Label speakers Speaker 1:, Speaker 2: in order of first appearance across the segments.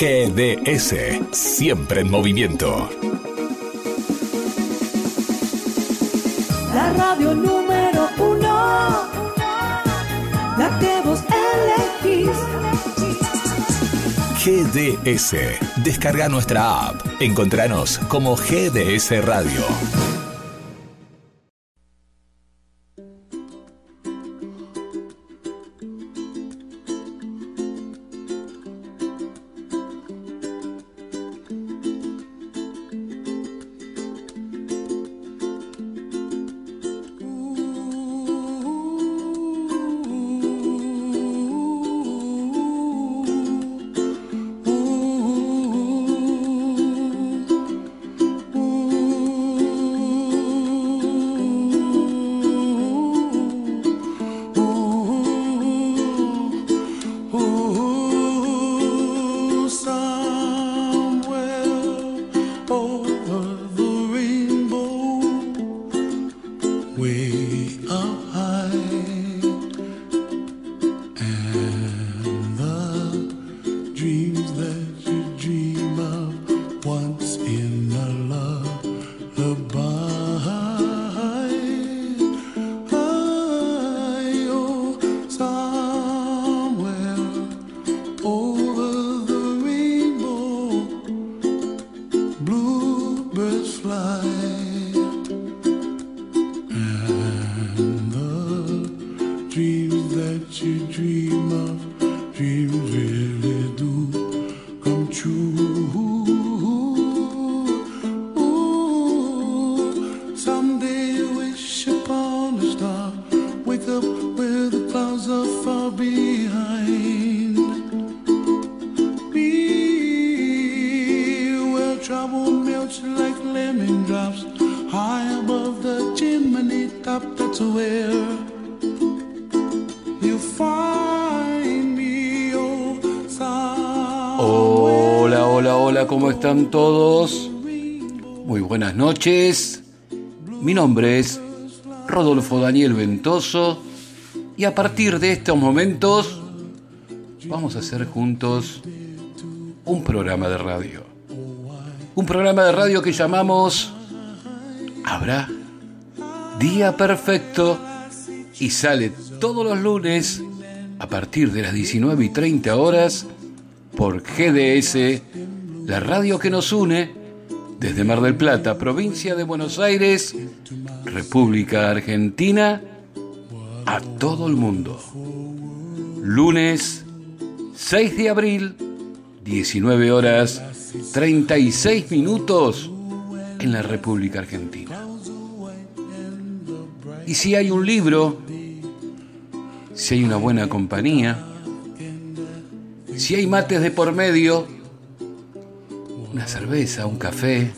Speaker 1: GDS, siempre en movimiento.
Speaker 2: La radio número uno, la que vos elegís.
Speaker 1: GDS, descarga nuestra app. Encontranos como GDS Radio.
Speaker 3: Daniel Ventoso y a partir de estos momentos vamos a hacer juntos un programa de radio. Un programa de radio que llamamos Habrá Día Perfecto y sale todos los lunes a partir de las 19 y 30 horas por GDS la radio que nos une desde Mar del Plata, provincia de Buenos Aires, República Argentina, a todo el mundo. Lunes 6 de abril, 19 horas 36 minutos en la República Argentina. Y si hay un libro, si hay una buena compañía, si hay mates de por medio, una cerveza, un café,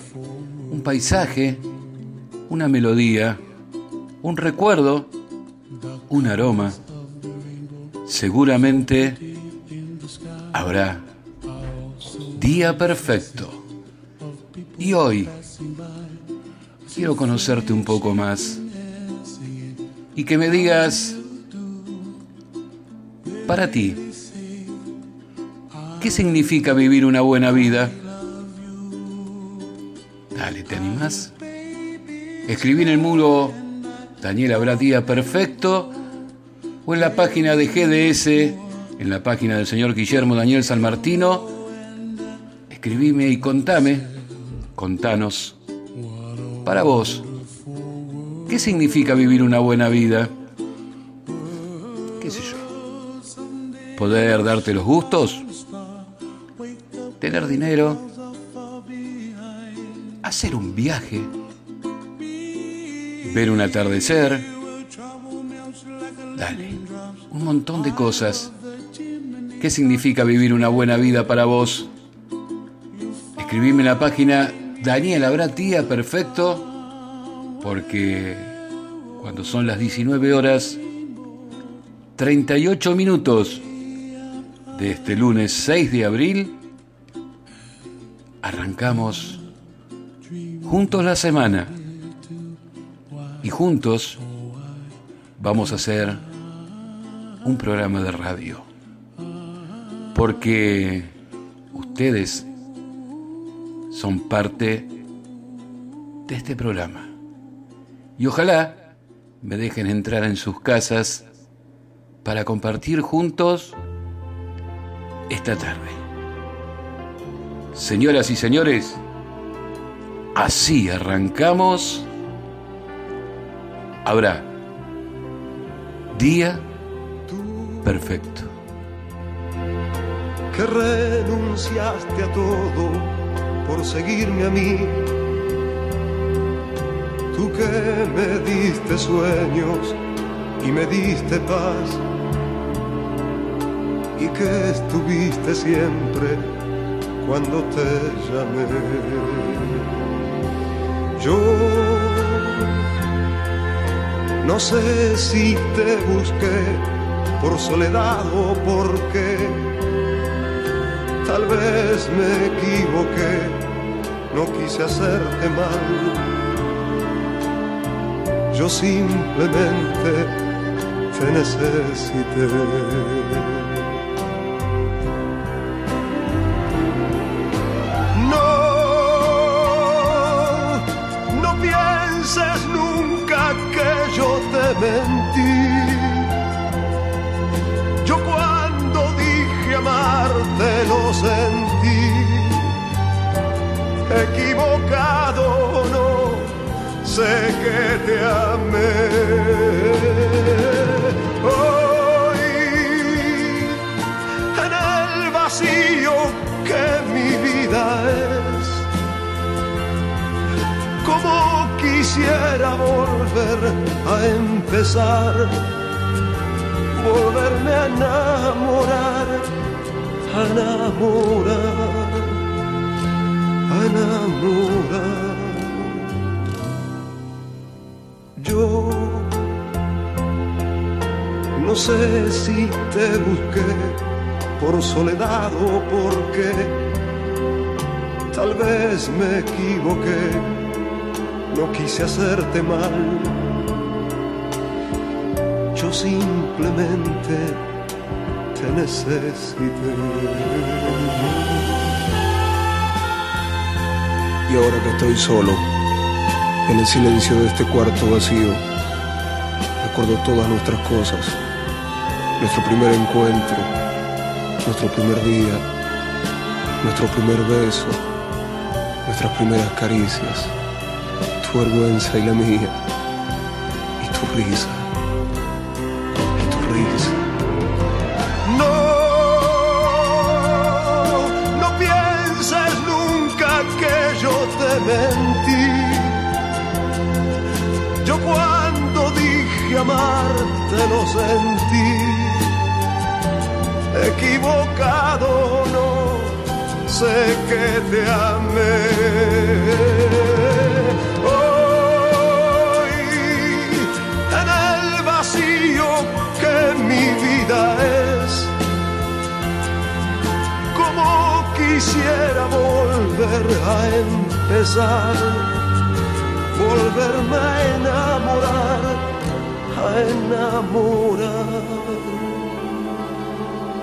Speaker 3: un paisaje, una melodía, un recuerdo, un aroma. Seguramente habrá día perfecto. Y hoy quiero conocerte un poco más y que me digas, para ti, ¿qué significa vivir una buena vida? ¿Te animás? Escribí en el muro Daniel habrá día perfecto o en la página de GDS, en la página del señor Guillermo Daniel San Martino. Escribime y contame, contanos, para vos, ¿qué significa vivir una buena vida? ¿Qué sé yo? ¿Poder darte los gustos? ¿Tener dinero? Hacer un viaje, ver un atardecer, dale, un montón de cosas. ¿Qué significa vivir una buena vida para vos? Escribime en la página Daniel, ¿habrá tía? Perfecto, porque cuando son las 19 horas 38 minutos de este lunes 6 de abril, arrancamos juntos la semana y juntos vamos a hacer un programa de radio. Porque ustedes son parte de este programa. Y ojalá me dejen entrar en sus casas para compartir juntos esta tarde. Señoras y señores, así arrancamos. Habrá día perfecto.
Speaker 4: Que renunciaste a todo por seguirme a mí. Tú que me diste sueños y me diste paz y que estuviste siempre cuando te llamé. Yo no sé si te busqué por soledad o porque tal vez me equivoqué, no quise hacerte mal. Yo simplemente te necesité. Sé que te amé. Hoy, en el vacío que mi vida es, como quisiera volver a empezar, volverme a enamorar, a enamorar, enamorar. Yo no sé si te busqué por soledad o porque tal vez me equivoqué no quise hacerte mal. Yo simplemente te necesité.
Speaker 5: Y ahora que estoy solo, en el silencio de este cuarto vacío, recuerdo todas nuestras cosas. Nuestro primer encuentro, nuestro primer día, nuestro primer beso, nuestras primeras caricias tu vergüenza y la mía, y tu risa,
Speaker 4: que te amé. es como quisiera volver a empezar, volverme a enamorar, a enamorar.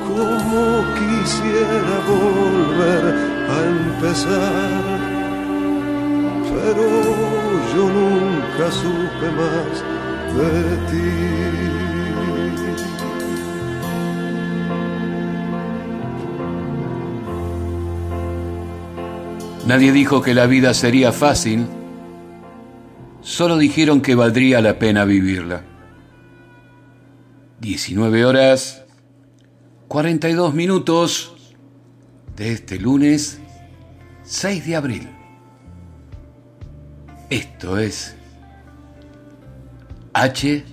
Speaker 4: Como quisiera volver empezar, pero yo nunca supe más de ti.
Speaker 3: Nadie dijo que la vida sería fácil, solo dijeron que valdría la pena vivirla. 19 horas 42 minutos de este lunes 6 de abril. Esto es HDP.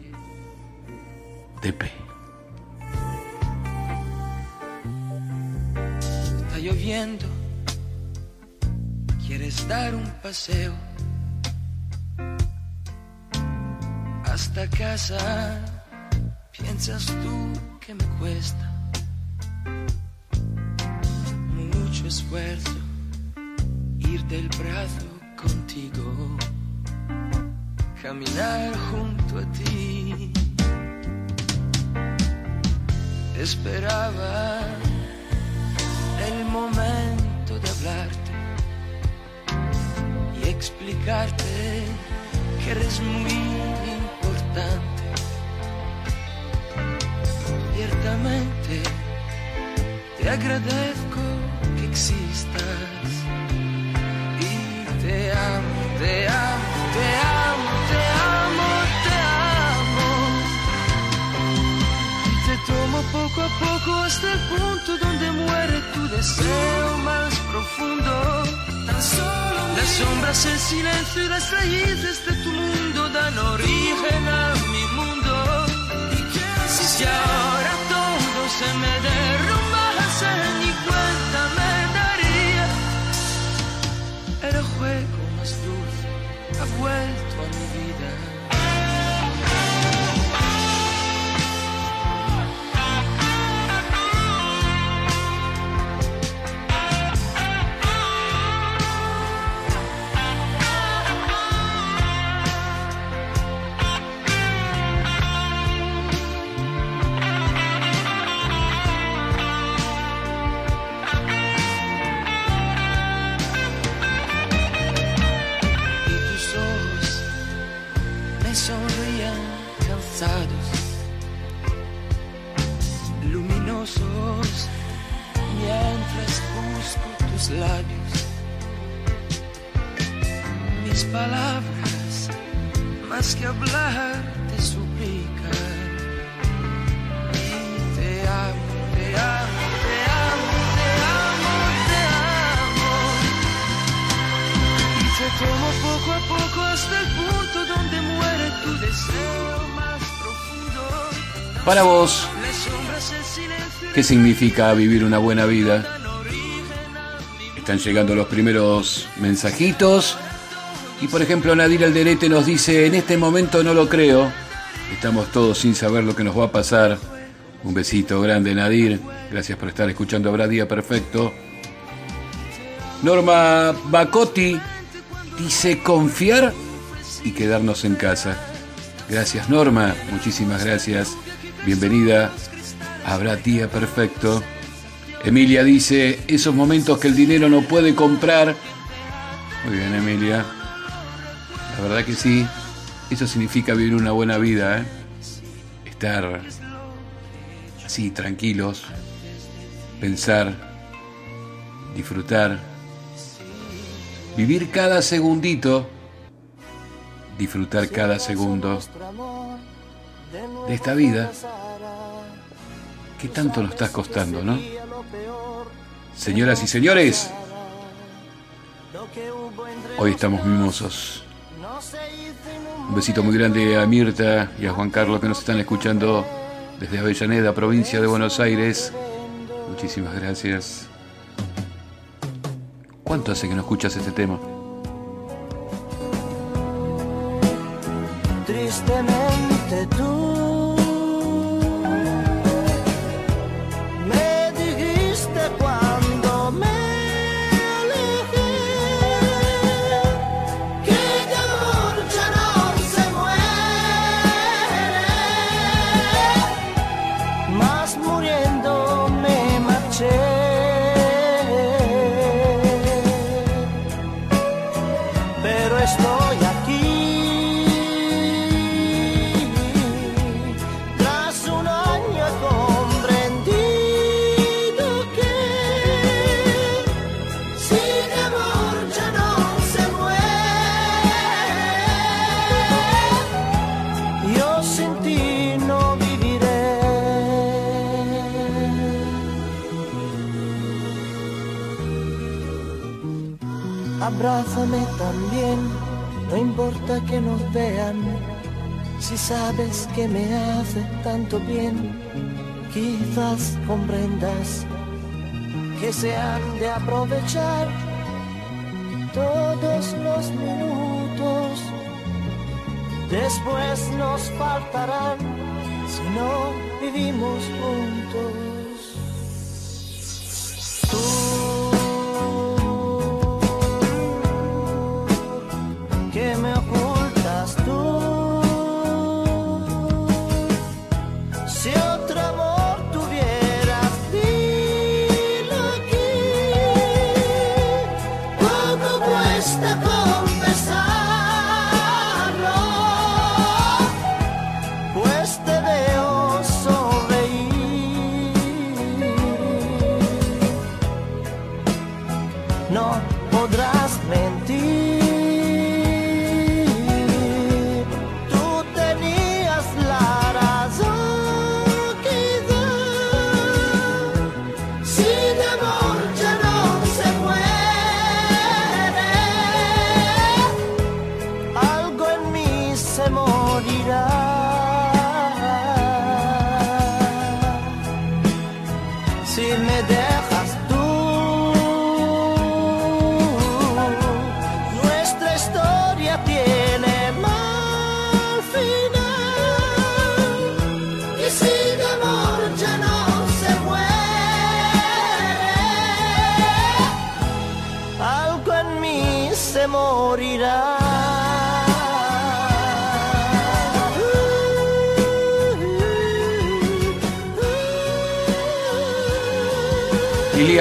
Speaker 6: Está lloviendo quieres dar un paseo hasta casa, piensas tú que me cuesta mucho esfuerzo ir del brazo contigo, caminar junto a ti. Esperaba el momento
Speaker 7: de hablarte y explicarte que eres muy importante. Ciertamente te agradezco que existas te amo, te amo, te amo, te amo, te amo. Y te tomo poco a poco hasta el punto donde muere tu deseo más profundo. Tan solo las sombras, el silencio y las raíces de tu mundo dan origen a mi mundo. Si ahora todo se me derrumbase, El juego más dulce ha vuelto a mi que hablar, te suplican. Y te amo, te amo, te amo, te amo, te amo. Y te tomo poco a poco hasta el punto donde muere tu deseo más profundo.
Speaker 3: Para vos, ¿qué significa vivir una buena vida? Están llegando los primeros mensajitos. Y por ejemplo, Nadir Alderete nos dice, en este momento no lo creo. Estamos todos sin saber lo que nos va a pasar. Un besito grande, Nadir. Gracias por estar escuchando Habrá Día Perfecto. Norma Bacotti dice confiar y quedarnos en casa. Gracias Norma, muchísimas gracias. Bienvenida. Habrá Día Perfecto. Emilia dice, esos momentos que el dinero no puede comprar. Muy bien, Emilia. La verdad que sí. Eso significa vivir una buena vida, ¿eh? Estar así, tranquilos. Pensar. Disfrutar. Vivir cada segundito. Disfrutar cada segundo de esta vida que tanto nos está costando, ¿no? Señoras y señores, hoy estamos mimosos. Un besito muy grande a Mirta y a Juan Carlos que nos están escuchando desde Avellaneda, provincia de Buenos Aires. Muchísimas gracias. ¿Cuánto hace que no escuchas este tema?
Speaker 8: tristemente Abrázame también, no importa que nos vean, si sabes que me hace tanto bien, quizás comprendas que se han de aprovechar todos los minutos, después nos faltarán si no vivimos juntos.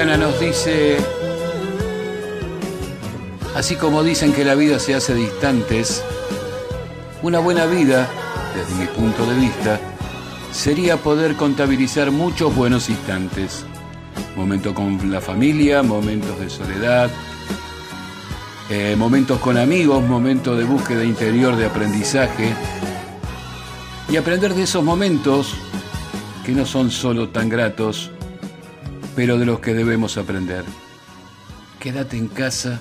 Speaker 3: Liliana nos dice, así como dicen que la vida se hace distantes, una buena vida, desde mi punto de vista, sería poder contabilizar muchos buenos instantes. Momentos con la familia, momentos de soledad, eh, momentos con amigos, momentos de búsqueda interior de aprendizaje. Y aprender de esos momentos que no son solo tan gratos, pero de los que debemos aprender. Quédate en casa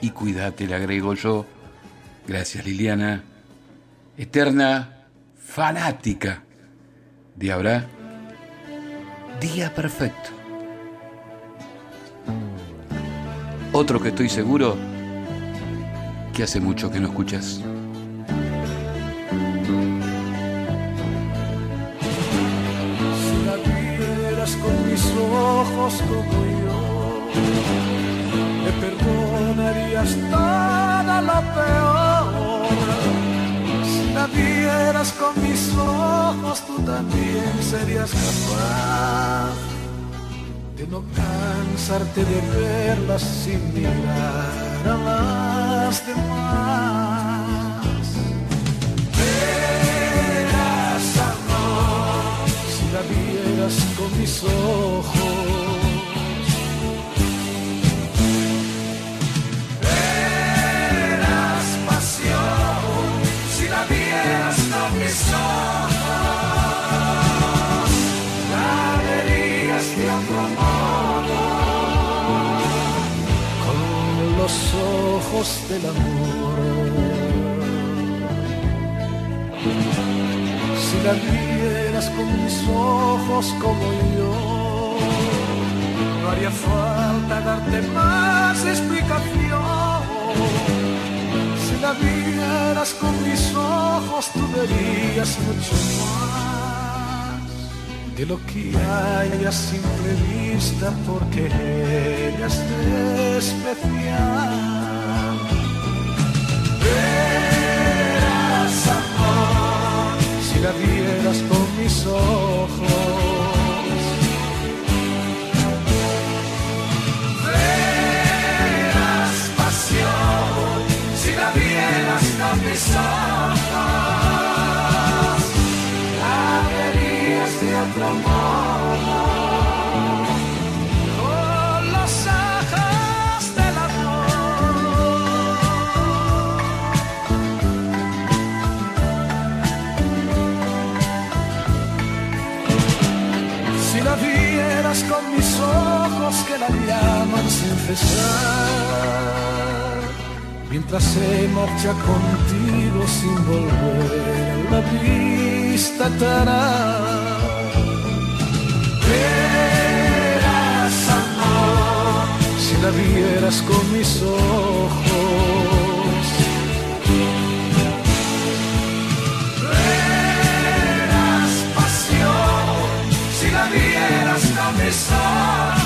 Speaker 3: y cuídate, le agrego yo. Gracias Liliana, eterna fanática de Habrá Día Perfecto. Otro que estoy seguro que hace mucho que no escuchas.
Speaker 1: Ojos como yo, me perdonarías toda lo peor. Si la vieras con mis ojos, tú también serías capaz de no cansarte de verlas sin mirar a las demás. De otro modo, con los ojos del amor. Si la con mis ojos como yo, no haría falta darte más explicación. Si la vieras con mis ojos, tú verías mucho más de lo que hay a simple vista, porque ella es especial. Llaman sin cesar, mientras se marcha contigo sin volver la vista atrás. Verás, amor, si la vieras con mis ojos. Verás pasión si la vieras con mis ojos.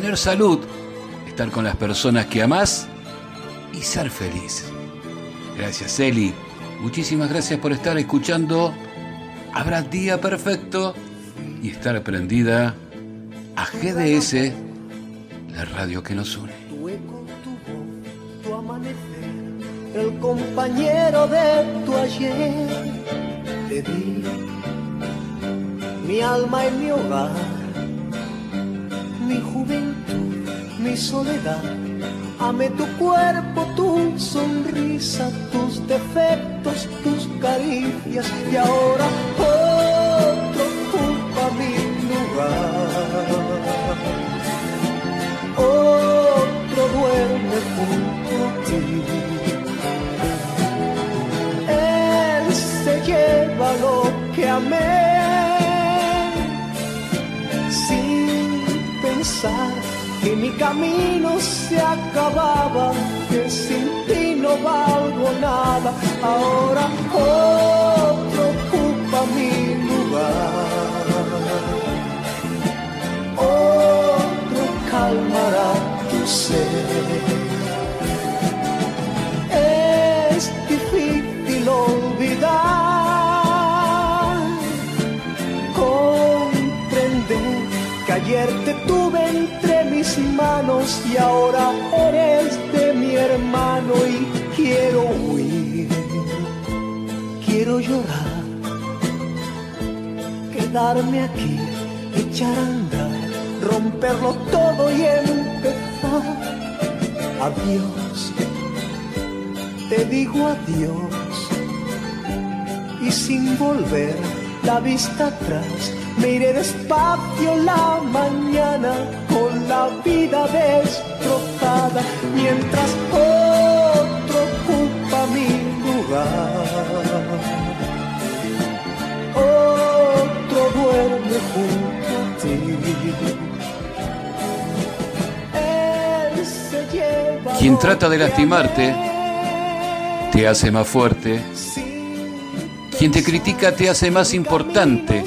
Speaker 3: tener salud, estar con las personas que amás y ser feliz. Gracias Eli, muchísimas gracias por estar escuchando. Habrá día perfecto y estar prendida a GDS, la radio que nos une.
Speaker 8: El compañero de tu ayer. Te di mi alma y mi hogar, mi soledad. Amé tu cuerpo, tu sonrisa, tus defectos, tus caricias y ahora otro ocupa mi lugar. Otro duerme junto a ti. Él se lleva lo que amé sin pensar que mi camino se acababa, que sin ti no valgo nada. Ahora otro ocupa mi lugar, otro calmará tu sed. Es difícil olvidar, comprender que ayer te tuve entre manos y ahora eres de mi hermano y quiero huir, quiero llorar, quedarme aquí, echar a andar, romperlo todo y empezar. Adiós, te digo adiós y sin volver la vista atrás. Me iré despacio la mañana con la vida destrozada mientras otro ocupa mi lugar. Otro duerme junto a ti. Él se lleva
Speaker 3: Quien trata de lastimarte te hace más fuerte. Quien te critica te hace más importante.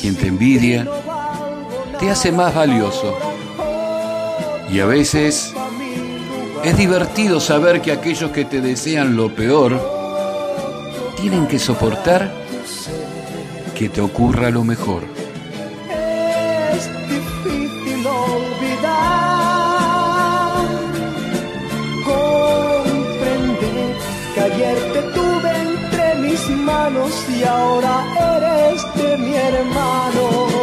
Speaker 3: Quien te envidia te hace más valioso. Y a veces es divertido saber que aquellos que te desean lo peor tienen que soportar que te ocurra lo mejor.
Speaker 8: Es difícil olvidar, comprender que ayer te tuve entre mis manos y ahora eres de mi hermano.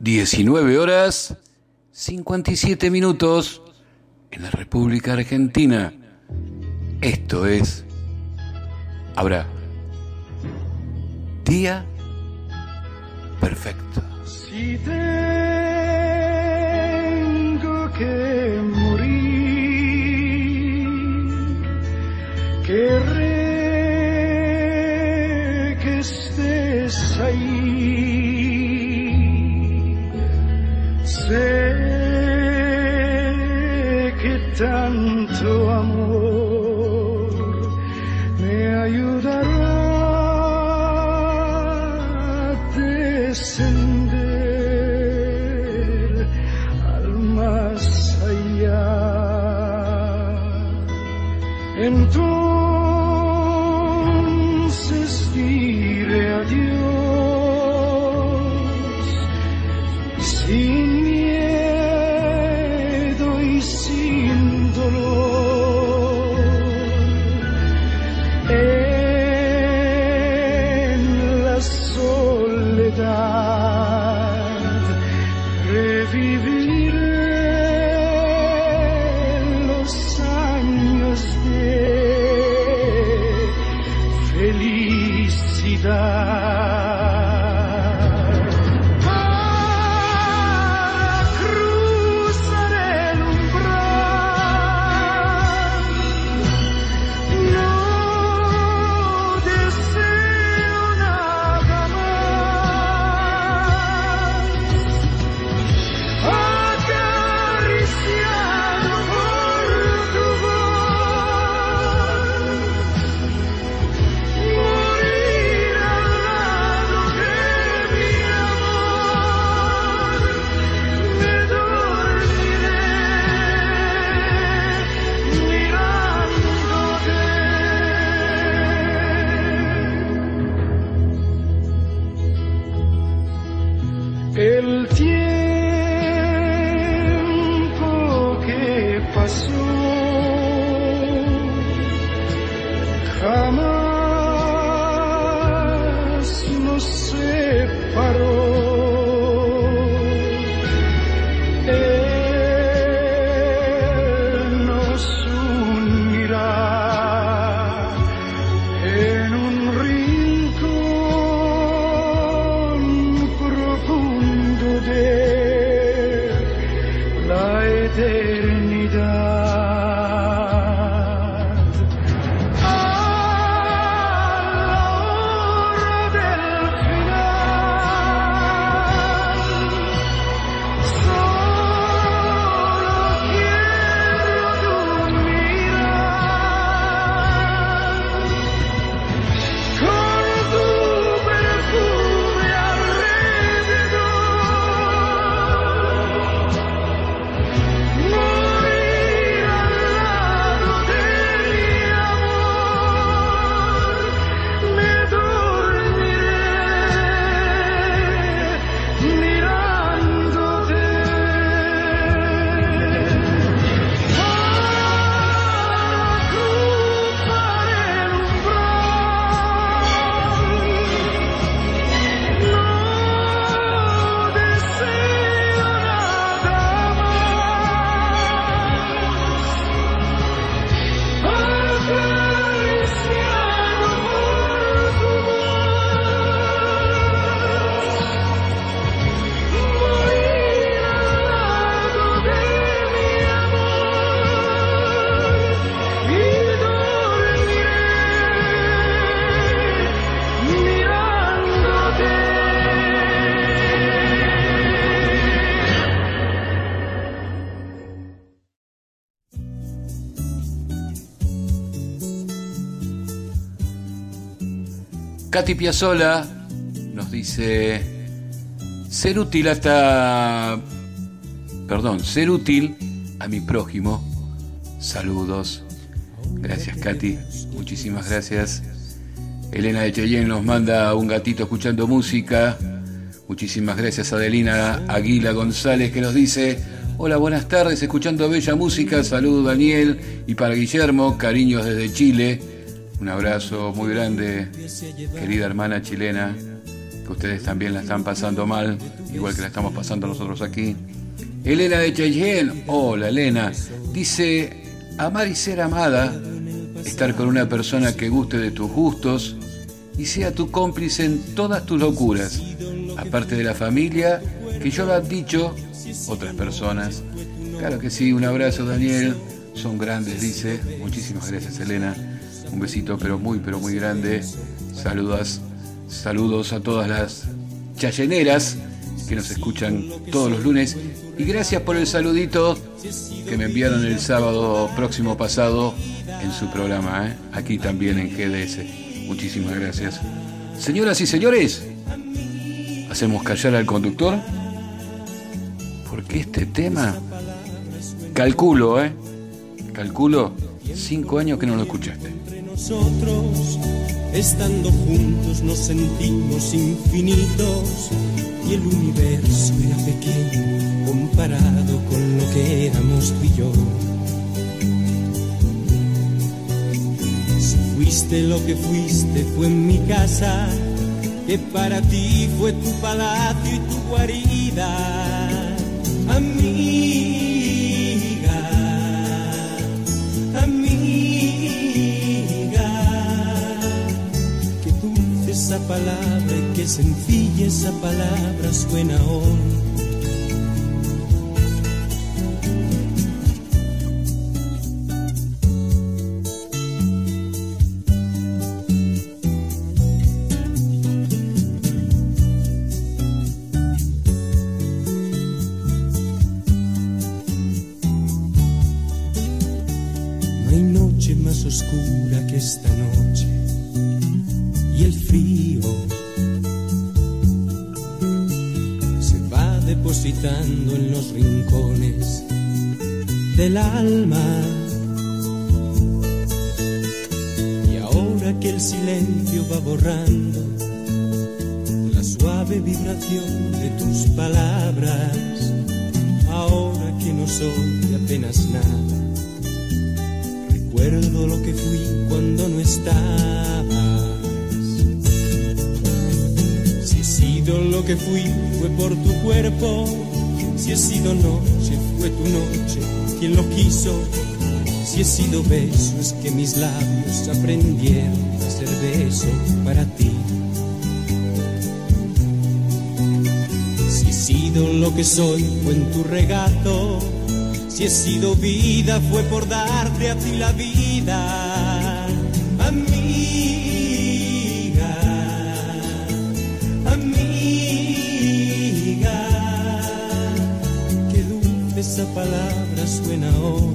Speaker 3: 19 horas 57 minutos en la República Argentina. Esto es. Habrá. Día perfecto.
Speaker 9: Si tengo que morir, tanto amor me ayudará a descender al más allá. Entonces diré adiós sin miedo y sin dolor.
Speaker 3: Katy Piazzola nos dice ser útil hasta perdón, ser útil a mi prójimo. Saludos. Gracias, Katy. Muchísimas gracias. Elena de Cheyenne nos manda un gatito escuchando música. Muchísimas gracias, Adelina Aguila González, que nos dice: Hola, buenas tardes, escuchando bella música. Saludos, Daniel. Y para Guillermo, cariños desde Chile. Un abrazo muy grande, querida hermana chilena, que ustedes también la están pasando mal, igual que la estamos pasando nosotros aquí. Elena de Cheyenne, hola Elena, dice, amar y ser amada, estar con una persona que guste de tus gustos y sea tu cómplice en todas tus locuras, aparte de la familia, que yo lo han dicho otras personas. Claro que sí, un abrazo Daniel, son grandes, dice, muchísimas gracias Elena, un besito pero muy, pero muy grande, saludos, saludos a todas las chayeneras que nos escuchan todos los lunes y gracias por el saludito que me enviaron el sábado próximo pasado en su programa, ¿eh? aquí también en GDS. Muchísimas gracias. Señoras y señores, hacemos callar al conductor porque este tema, calculo, ¿eh? Calculo cinco años que no lo escuchaste.
Speaker 10: Nosotros, estando juntos, nos sentimos infinitos y el universo era pequeño comparado con lo que éramos tú y yo. Si fuiste lo que fuiste, fue en mi casa, que para ti fue tu palacio y tu guarida, amiga, palabra y qué sencilla esa palabra suena hoy. Más oscura que esta Y ahora que el silencio va borrando la suave vibración de tus palabras, ahora que no soy apenas nada. Recuerdo lo que fui cuando no estabas. Si he sido lo que fui fue por tu cuerpo, si he sido noche fue tu noche quien lo quiso. Si he sido beso es que mis labios aprendieron a ser beso para ti. Si he sido lo que soy fue en tu regato. Si he sido vida fue por darte a ti la vida. Amiga, esa palabra suena hoy.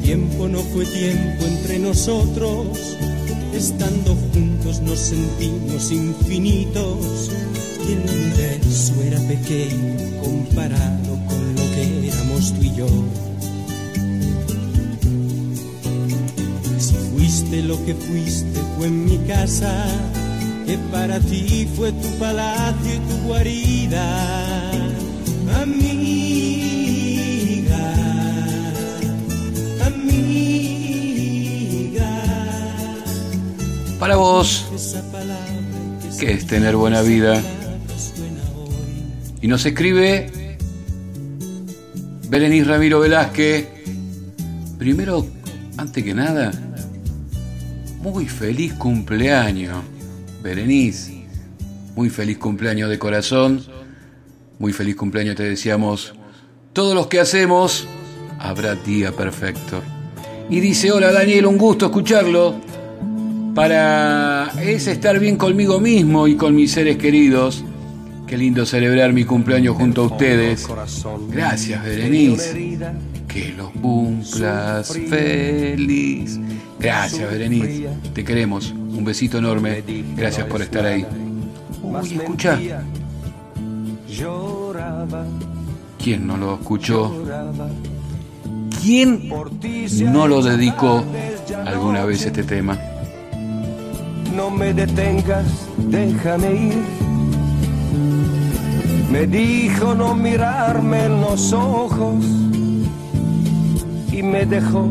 Speaker 10: Tiempo no fue tiempo entre nosotros, estando juntos nos sentimos infinitos y el universo era pequeño comparado con lo que éramos tú y yo. Si fuiste lo que fuiste fue en mi casa, que para ti fue tu palacio y tu guarida. Amiga,
Speaker 3: Para vos,
Speaker 10: que
Speaker 3: ¿qué es tener buena vida? Y nos escribe Berenice Ramiro Velázquez. Primero, antes que nada, muy feliz cumpleaños, Berenice. Muy feliz cumpleaños de corazón. Muy feliz cumpleaños te deseamos. Todos los que hacemos, habrá día perfecto. Y dice, hola Daniel, un gusto escucharlo. Para es estar bien conmigo mismo y con mis seres queridos. Qué lindo celebrar mi cumpleaños junto a ustedes. Gracias, Berenice. Que los cumplas feliz. Gracias, Berenice. Te queremos. Un besito enorme. Gracias por estar ahí. Uy, escucha. ¿Quién no lo escuchó? ¿Quién no lo dedicó alguna vez este tema?
Speaker 11: No me detengas, déjame ir. Me dijo no mirarme en los ojos y me dejó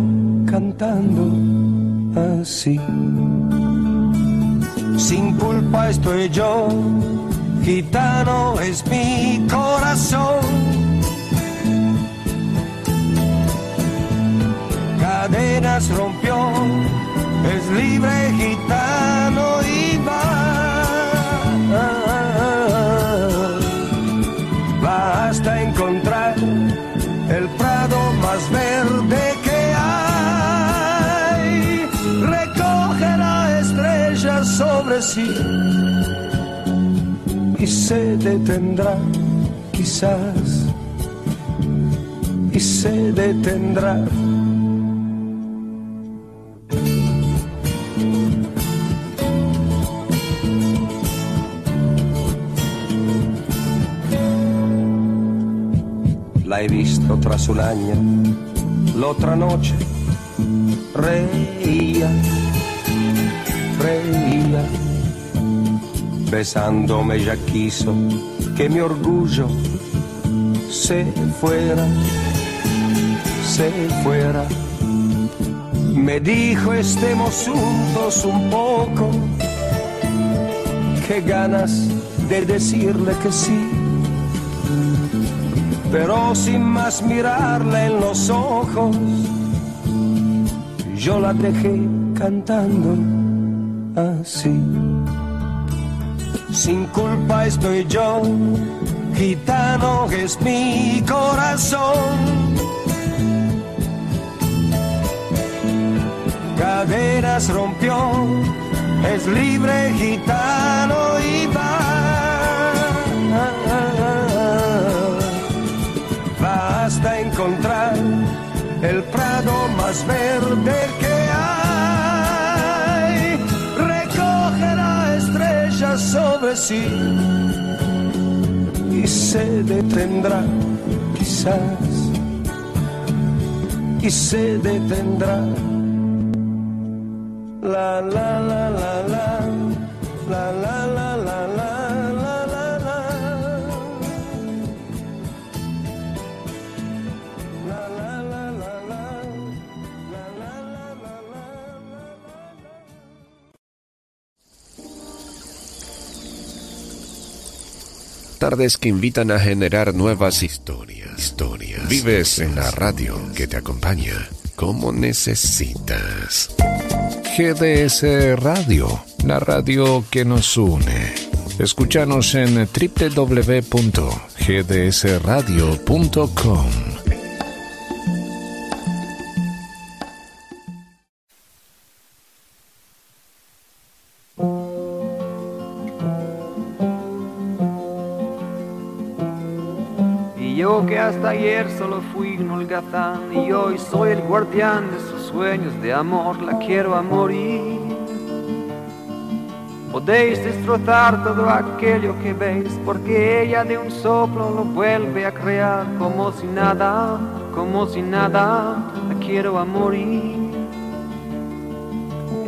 Speaker 11: cantando así. Sin culpa estoy yo, gitano es mi corazón. Cadenas rompió, es libre gitano y va. Va hasta encontrar el prado más verde que hay. Recoge la estrella sobre sí y se detendrá, quizás, y se detendrá. Tras un año, la otra noche reía, reía, besándome ya quiso que mi orgullo se fuera, se fuera. Me dijo estemos juntos un poco, qué ganas de decirle que sí pero sin más mirarla en los ojos, yo la dejé cantando así. Sin culpa estoy yo, gitano es mi corazón. Caderas rompió, es libre gitano el prado más verde que hay. Recoge la estrella sobre sí y se detendrá, quizás, y se detendrá. La la.
Speaker 12: Tardes que invitan a generar nuevas historias. Historias. Vives en la radio que te acompaña como necesitas. GDS Radio, la radio que nos une. Escúchanos en www.gdsradio.com.
Speaker 13: hasta ayer solo fui un holgazán y hoy soy el guardián de sus sueños de amor, la quiero a morir. Podéis destrozar todo aquello que veis, porque ella de un soplo lo vuelve a crear como si nada, como si nada, la quiero a morir.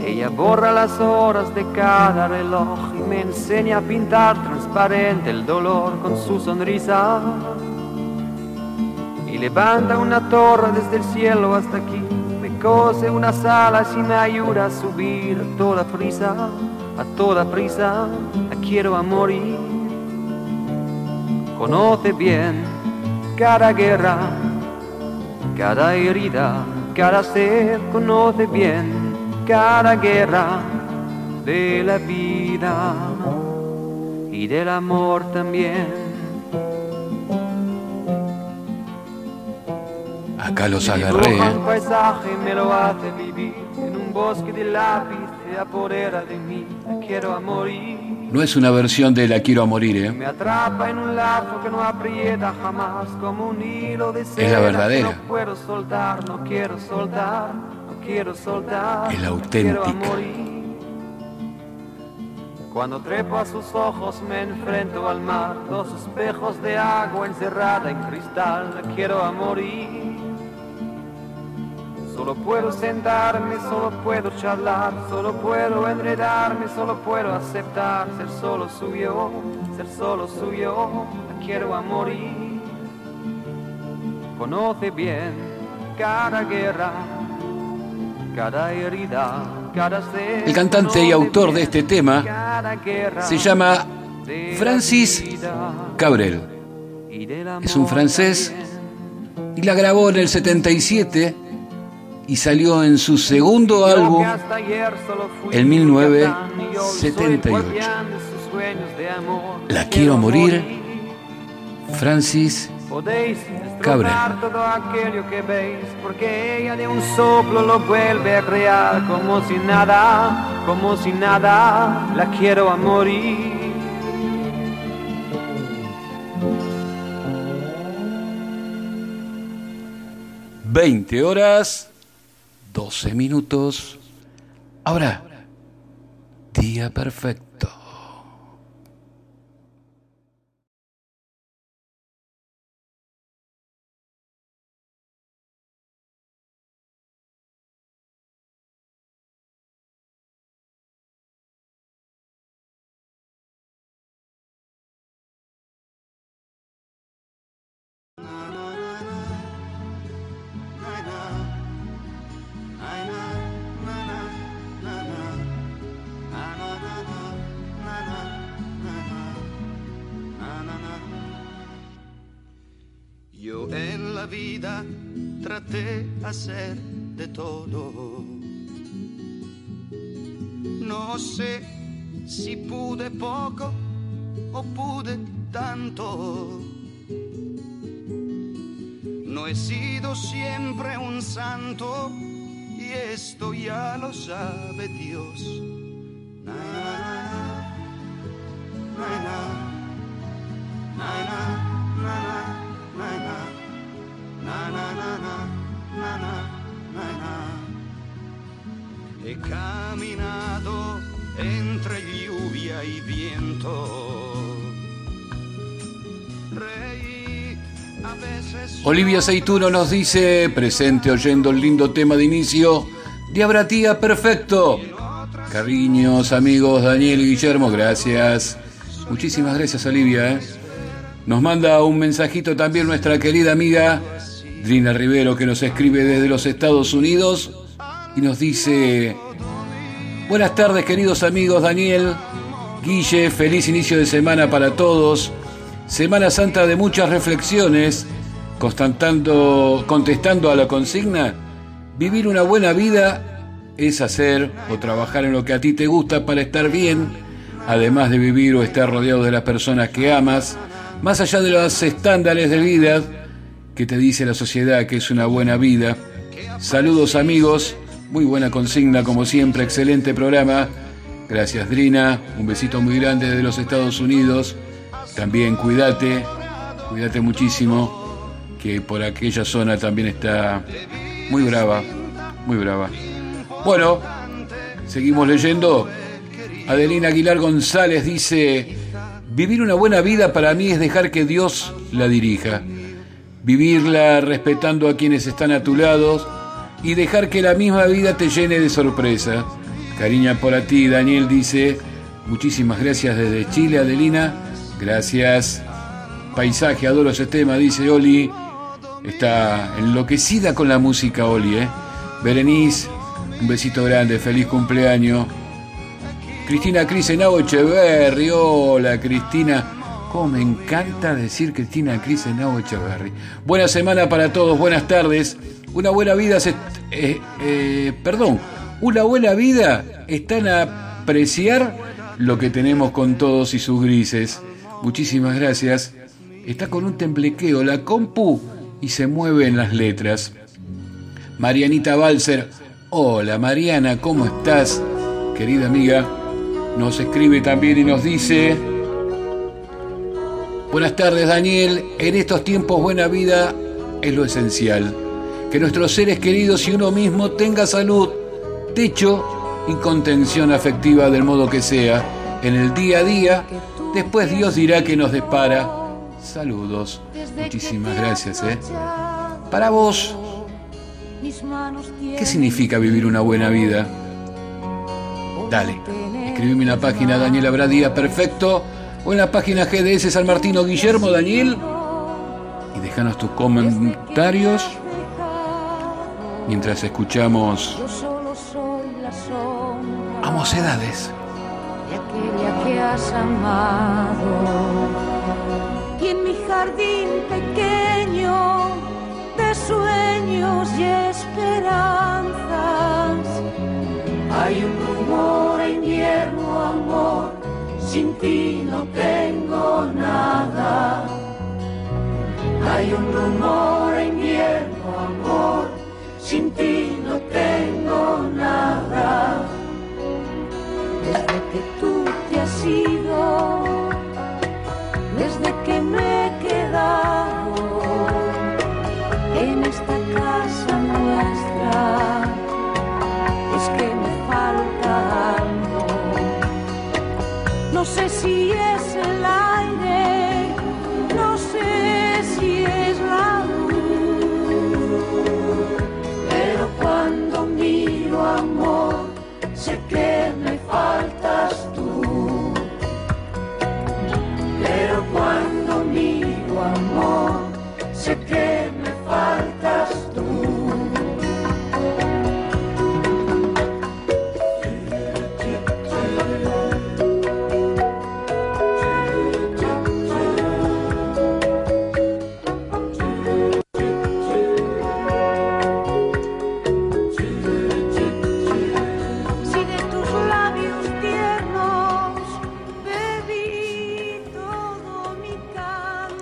Speaker 13: Ella borra las horas de cada reloj y me enseña a pintar transparente el dolor con su sonrisa. Y levanta una torre desde el cielo hasta aquí, me cose unas alas y me ayuda a subir a toda prisa, a toda prisa, la quiero a morir. Conoce bien cada guerra, cada herida, cada sed, conoce bien cada guerra de la vida y del amor también.
Speaker 3: Los agarré.
Speaker 13: dibuja un paisaje me lo hace vivir en un bosque de lápiz se apodera de mí, la quiero a morir.
Speaker 3: No es una versión de La quiero a morir, ¿eh?
Speaker 13: Me atrapa en un lazo que no aprieta jamás como un hilo de
Speaker 3: Es la
Speaker 13: que
Speaker 3: verdadera.
Speaker 13: no puedo soltar, no quiero soltar, no quiero soltar.
Speaker 3: Es la auténtica.
Speaker 13: morir. Cuando trepo a sus ojos me enfrento al mar, dos espejos de agua encerrada en cristal, la quiero a morir. Solo puedo sentarme, solo puedo charlar, solo puedo enredarme, solo puedo aceptar ser solo suyo, ser solo suyo, la quiero a morir. Conoce bien cada guerra, cada herida, cada sed.
Speaker 3: El cantante y autor de este tema se llama Francis Cabrel. Es un francés y la grabó en el 77 y salió en su segundo álbum en
Speaker 13: un
Speaker 3: 1978.
Speaker 13: capitán y hoy soy el guardián de sus sueños de amor.
Speaker 3: La quiero morir, Francis
Speaker 13: Podéis
Speaker 3: Cabrel.
Speaker 13: destrozar todo aquello que veis, porque ella de un soplo lo vuelve a crear como si nada, como si nada, la quiero a morir.
Speaker 3: 20 horas 12 minutos. Ahora, día perfecto.
Speaker 4: Hacer de todo. No sé si pude poco o pude tanto. No he sido siempre un santo y esto ya lo sabe Dios. Na, na, na, na, na, na, He caminado entre lluvia y viento. Reí a veces.
Speaker 3: Olivia Aceituno nos dice, presente oyendo el lindo tema de inicio, Diabratía perfecto. Cariños, amigos, Daniel y Guillermo, gracias. Muchísimas gracias, Olivia. ¿eh? Nos manda un mensajito también nuestra querida amiga Drina Rivero, que nos escribe desde los Estados Unidos y nos dice, buenas tardes, queridos amigos, Daniel, Guille, feliz inicio de semana para todos. Semana Santa de muchas reflexiones, constatando, contestando a la consigna, vivir una buena vida es hacer o trabajar en lo que a ti te gusta para estar bien, además de vivir o estar rodeado de las personas que amas, más allá de los estándares de vida que te dice la sociedad que es una buena vida. Saludos amigos, muy buena consigna como siempre, excelente programa. Gracias Drina, un besito muy grande de los Estados Unidos. También cuídate, cuídate muchísimo, que por aquella zona también está muy brava, muy brava. Bueno, seguimos leyendo. Adelina Aguilar González dice, vivir una buena vida para mí es dejar que Dios la dirija, vivirla respetando a quienes están a tu lado y dejar que la misma vida te llene de sorpresa. Cariña por ti, Daniel dice, muchísimas gracias desde Chile, Adelina, gracias. Paisaje, adoro ese tema, dice Oli. Está enloquecida con la música, Oli, ¿eh? Berenice, un besito grande, feliz cumpleaños. Cristina Crisenau Echeverri, hola Cristina. Cómo me encanta decir Cristina Crisenau Echeverri. Buena semana para todos, buenas tardes. Una buena vida se... Eh, eh, perdón, una buena vida está en apreciar lo que tenemos con todos y sus grises. Muchísimas gracias. Está con un temblequeo la compu y se mueven las letras. Marianita Balser. Hola Mariana, ¿cómo estás? Querida amiga, nos escribe también y nos dice... Buenas tardes Daniel, en estos tiempos buena vida es lo esencial. Que nuestros seres queridos y uno mismo tenga salud techo y contención afectiva del modo que sea, en el día a día, después Dios dirá que nos depara. Saludos. Muchísimas gracias, ¿eh? Para vos, ¿qué significa vivir una buena vida? Dale, escribime en la página Daniel Abradía Perfecto o en la página GDS San Martino Guillermo Daniel y déjanos tus comentarios mientras escuchamos a mocedades.
Speaker 2: de aquella que has amado. Y en mi jardín pequeño de sueños y esperanzas hay un rumor en invierno, amor. Sin ti no tengo nada. Hay un rumor en invierno, amor. Sin ti no tengo nada desde que tú te has ido, desde que me No sé si es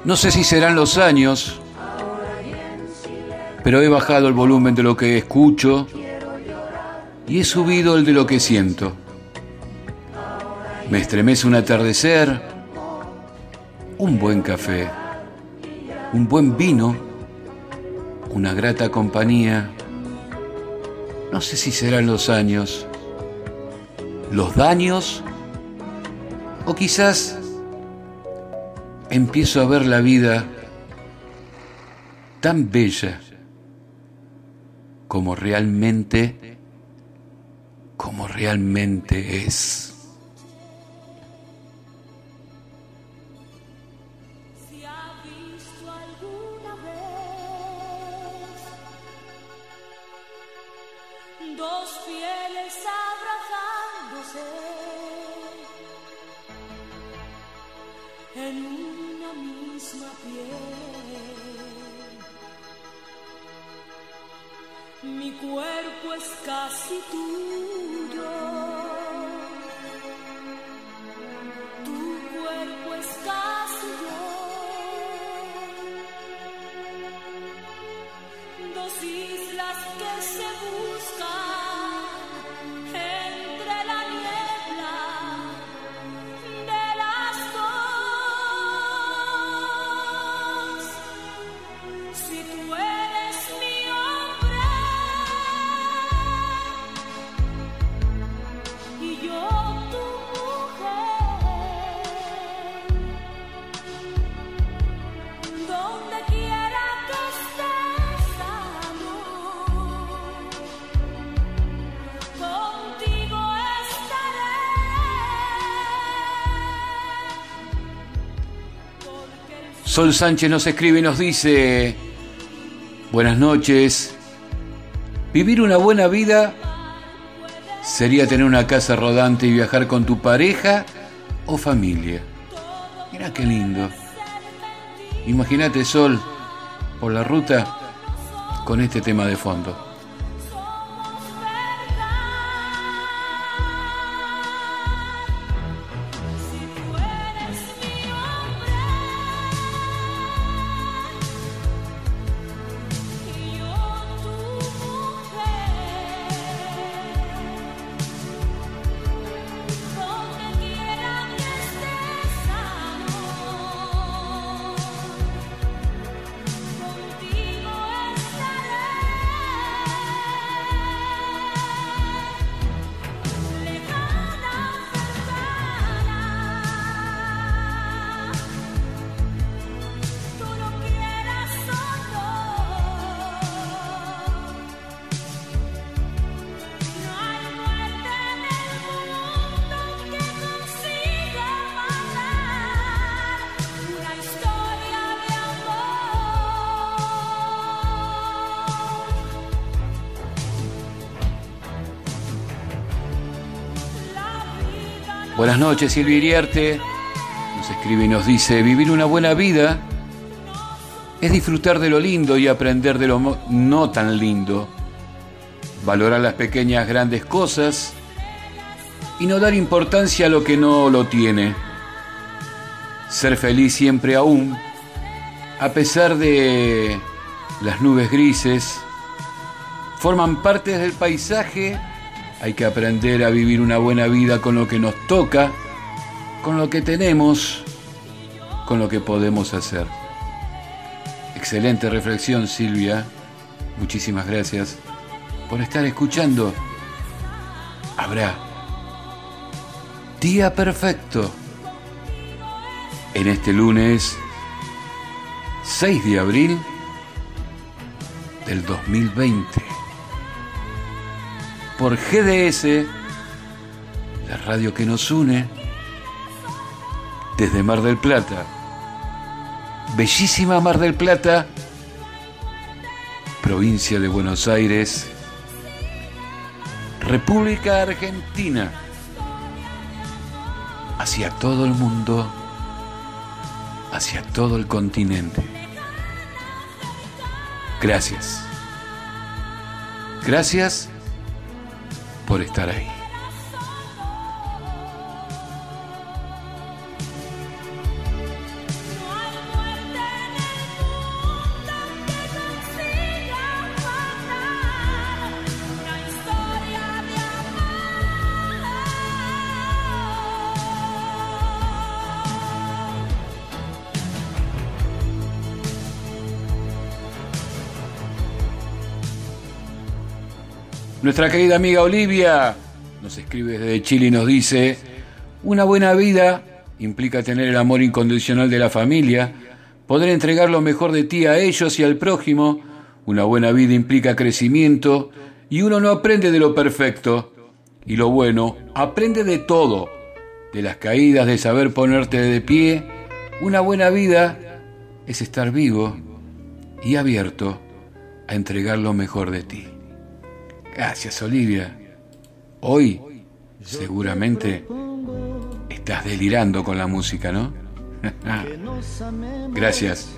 Speaker 2: No sé si
Speaker 3: serán los años, pero he bajado el volumen de lo que escucho y he subido el de lo que siento. Me estremece un atardecer, un buen café, un buen vino, una grata compañía. No sé si serán los años, los daños o quizás empiezo a ver la vida tan bella como realmente, como realmente es.
Speaker 14: Cuerpo es casi tuyo.
Speaker 3: Sol Sánchez nos escribe y nos dice, buenas noches, vivir una buena vida sería tener una casa rodante y viajar con tu pareja o familia. Mira qué lindo. Imagínate Sol por la ruta con este tema de fondo. Buenas noches, Silvia Iriarte. Nos escribe y nos dice, vivir una buena vida es disfrutar de lo lindo y aprender de lo no tan lindo. Valorar las pequeñas grandes cosas y no dar importancia a lo que no lo tiene. Ser feliz siempre aún, a pesar de las nubes grises, forman parte del paisaje hay que aprender a vivir una buena vida con lo que nos toca, con lo que tenemos, con lo que podemos hacer. Excelente reflexión, Silvia. Muchísimas gracias por estar escuchando. Habrá día perfecto en este lunes 6 de abril del 2020 por GDS, la radio que nos une desde Mar del Plata. Bellísima Mar del Plata, provincia de Buenos Aires, República Argentina, hacia todo el mundo, hacia todo el continente. Gracias. Gracias por estar ahí. Nuestra querida amiga Olivia nos escribe desde Chile y nos dice, una buena vida implica tener el amor incondicional de la familia, poder entregar lo mejor de ti a ellos y al prójimo, una buena vida implica crecimiento y uno no aprende de lo perfecto. Y lo bueno, aprende de todo, de las caídas, de saber ponerte de pie, una buena vida es estar vivo y abierto a entregar lo mejor de ti. Gracias, Olivia. Hoy seguramente estás delirando con la música, ¿no? Gracias.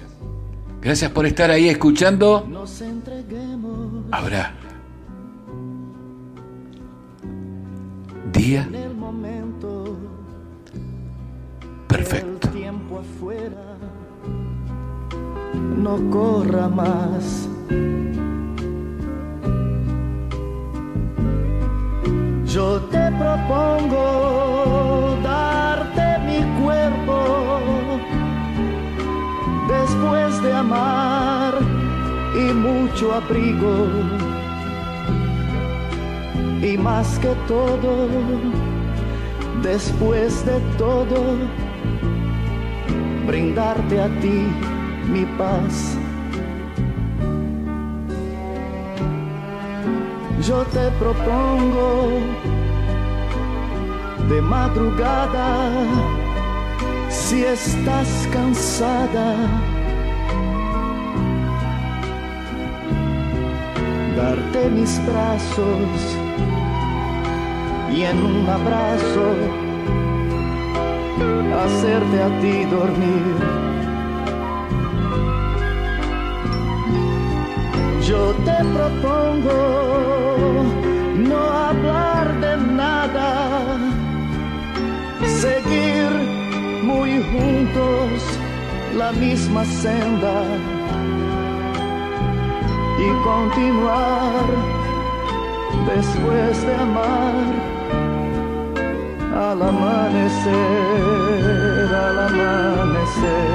Speaker 3: Gracias por estar ahí escuchando. Ahora. Día perfecto.
Speaker 8: no corra más. Yo te propongo darte mi cuerpo después de amar y mucho abrigo y más que todo después de todo brindarte a ti mi paz. Yo te propongo de madrugada, si estás cansada, darte mis brazos y en un abrazo hacerte a ti dormir. Yo te propongo no hablar de nada, seguir muy juntos la misma senda y continuar después de amar al amanecer, al amanecer.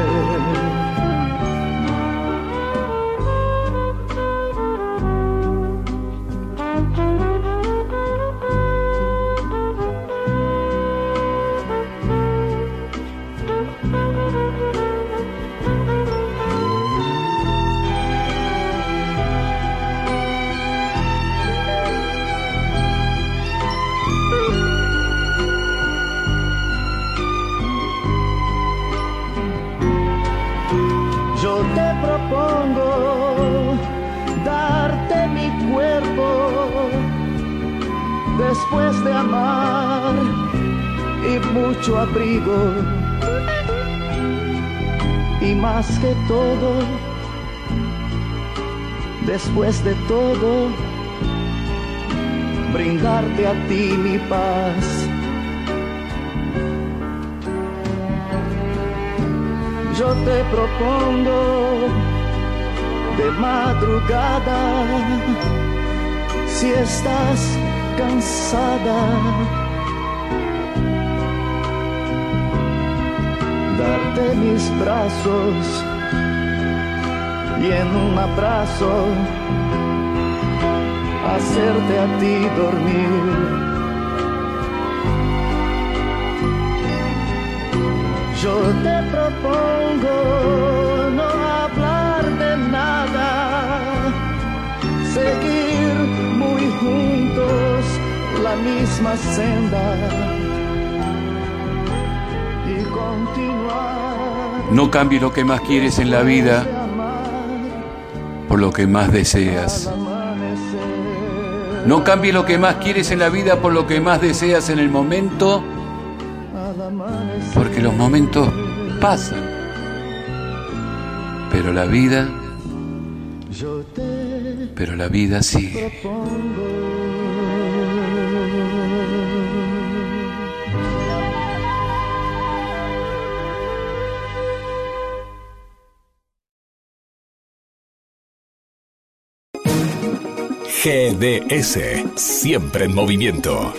Speaker 8: Después de amar y mucho abrigo y más que todo después de todo brindarte a ti mi paz. yo te propongo de madrugada, si estás cansada, darte mis brazos y en un abrazo hacerte a ti dormir. Yo te propongo no hablar de nada, seguir muy juntos la misma senda y continuar.
Speaker 3: No cambie lo que más quieres en la vida por lo que más deseas. No cambie lo que más quieres en la vida por lo que más deseas en el momento, porque los momentos pasan. Pero la vida, pero la vida sigue.
Speaker 1: GDS, siempre en movimiento.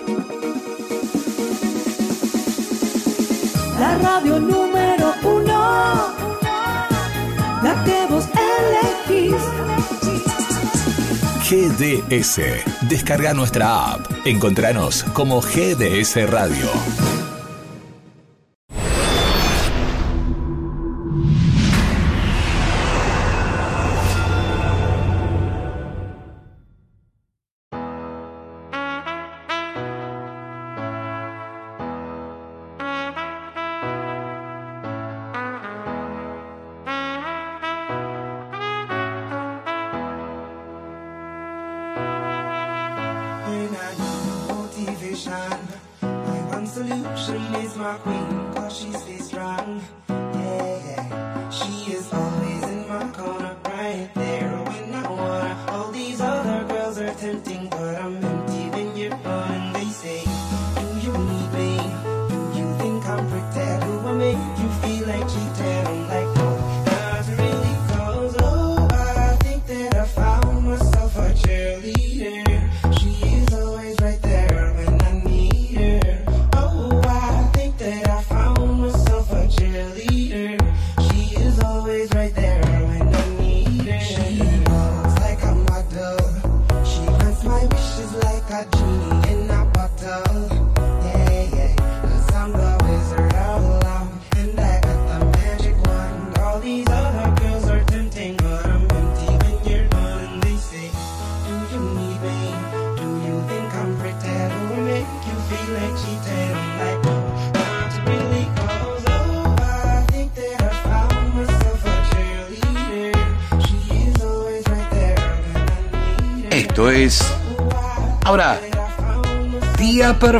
Speaker 2: La radio número uno, la que vos elegís.
Speaker 1: GDS, descarga nuestra app. Encontranos como GDS Radio.
Speaker 15: My queen, cause she stays strong.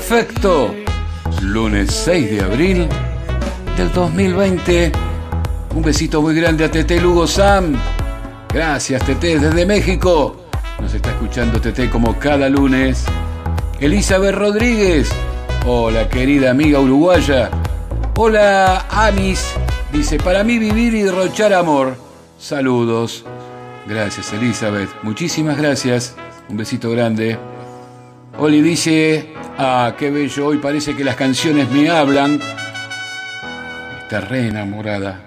Speaker 3: Perfecto. Lunes 6 de abril del 2020. Un besito muy grande a Tete Lugo Sam. Gracias, Tete, desde México. Nos está escuchando Tete como cada lunes. Elizabeth Rodríguez. Hola, querida amiga uruguaya. Hola, Amis. Dice, para mí vivir y derrochar amor. Saludos. Gracias, Elizabeth. Muchísimas gracias. Un besito grande. Oli dice, ah, qué bello, hoy parece que las canciones me hablan. Está re enamorada.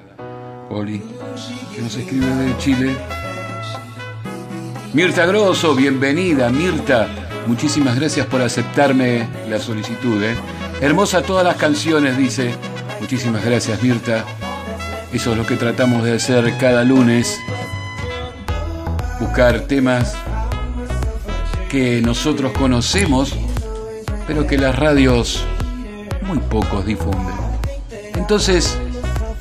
Speaker 3: Oli, que nos escribe de Chile. Mirta Grosso, bienvenida, Mirta. Muchísimas gracias por aceptarme la solicitud. ¿eh? Hermosa todas las canciones, dice. Muchísimas gracias, Mirta. Eso es lo que tratamos de hacer cada lunes. Buscar temas que nosotros conocemos, pero que las radios muy pocos difunden. Entonces,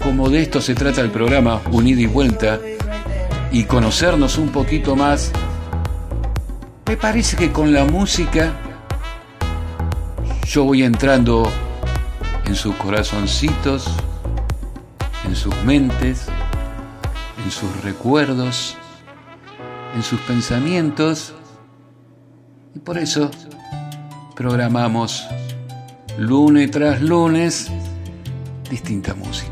Speaker 3: como de esto se trata el programa Unida y Vuelta, y conocernos un poquito más, me parece que con la música yo voy entrando en sus corazoncitos, en sus mentes, en sus recuerdos, en sus pensamientos, y por eso programamos lunes tras lunes distinta música.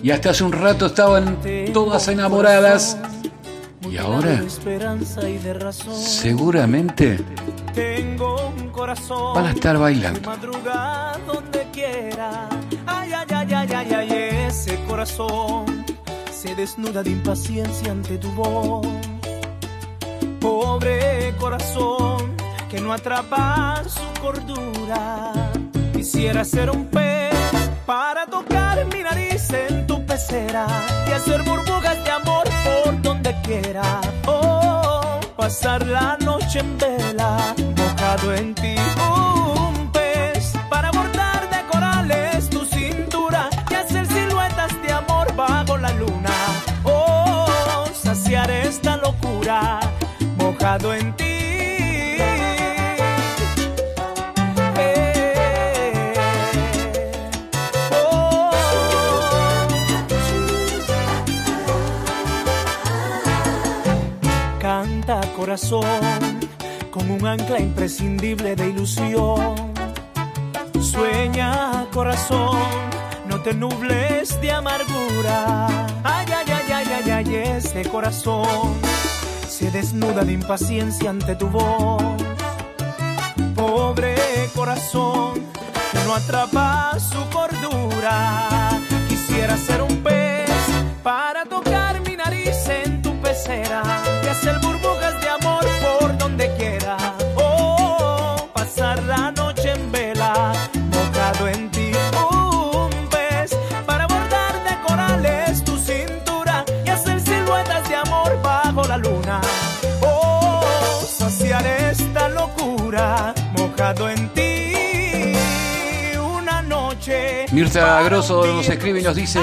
Speaker 3: Y hasta hace un rato estaban todas enamoradas y ahora seguramente van a estar bailando.
Speaker 6: ay, ay, ay, ay, ay, ese corazón se desnuda de impaciencia ante tu voz. Pobre corazón que no atrapa su cordura. Quisiera ser un pez para tocar mi nariz en tu pecera y hacer burbujas de amor por donde quiera. Oh, pasar la noche en vela, mojado en ti. Un pez para bordar de corales tu cintura y hacer siluetas de amor bajo la luna. Oh, saciar esta locura, mojado en ti. Corazón con un ancla imprescindible de ilusión. Sueña corazón, no te nubles de amargura. Ay, ay, ay, ay, ay, ay, ese corazón se desnuda de impaciencia ante tu voz. Pobre corazón no atrapa su cordura. Quisiera ser un pez para tocar mi nariz en tu pecera y hacer burbujas
Speaker 3: Mirta Grosso nos escribe y nos dice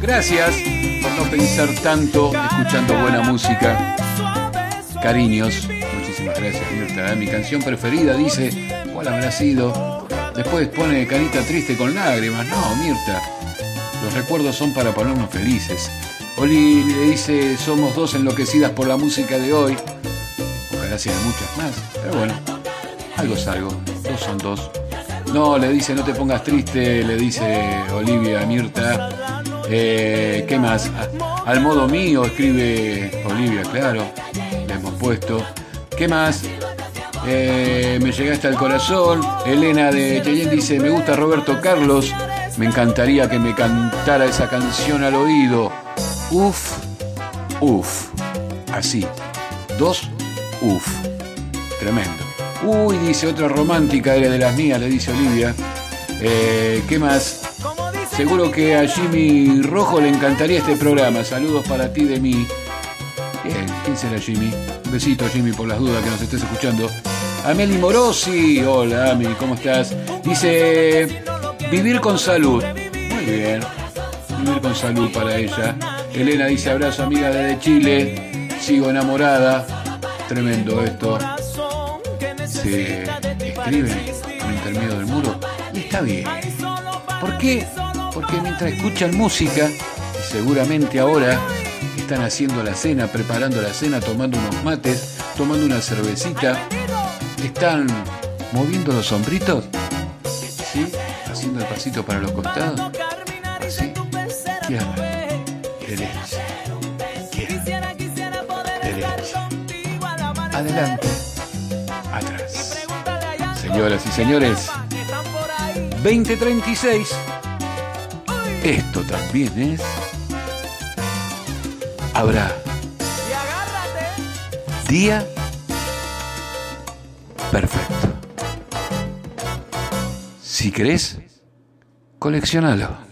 Speaker 3: gracias por no pensar tanto escuchando buena música. Cariños, muchísimas gracias Mirta. ¿eh? Mi canción preferida dice, ¿cuál habrá sido? Después pone carita triste con lágrimas. No, Mirta, los recuerdos son para ponernos felices. Oli le dice, somos dos enloquecidas por la música de hoy. Ojalá sean muchas más, pero bueno, algo es algo, dos son dos. No, le dice no te pongas triste, le dice Olivia Mirta. Eh, ¿Qué más? A- al modo mío, escribe Olivia, claro. Le hemos puesto. ¿Qué más? Eh, me llegaste al corazón. Elena de Cheyenne dice, me gusta Roberto Carlos. Me encantaría que me cantara esa canción al oído. Uf, uf. Así. Dos, uf. Tremendo. Uy, dice otra romántica, era de las mías, le dice Olivia. Eh, ¿Qué más? Seguro que a Jimmy Rojo le encantaría este programa. Saludos para ti de mí. ¿quién será Jimmy? Un besito, Jimmy, por las dudas que nos estés escuchando. Ameli Morosi. Hola, Ami, ¿cómo estás? Dice, vivir con salud. Muy bien. Vivir con salud para ella. Elena dice, abrazo, amiga desde Chile. Sigo enamorada. Tremendo esto. Se escriben por intermedio del muro. Y está bien. ¿Por qué? Porque mientras escuchan música, seguramente ahora están haciendo la cena, preparando la cena, tomando unos mates, tomando una cervecita, están moviendo los hombritos, ¿sí? Haciendo el pasito para los costados, así, adelante. Señoras y señores, 2036. Esto también es. Habrá. Día. Perfecto. Si querés, coleccionalo.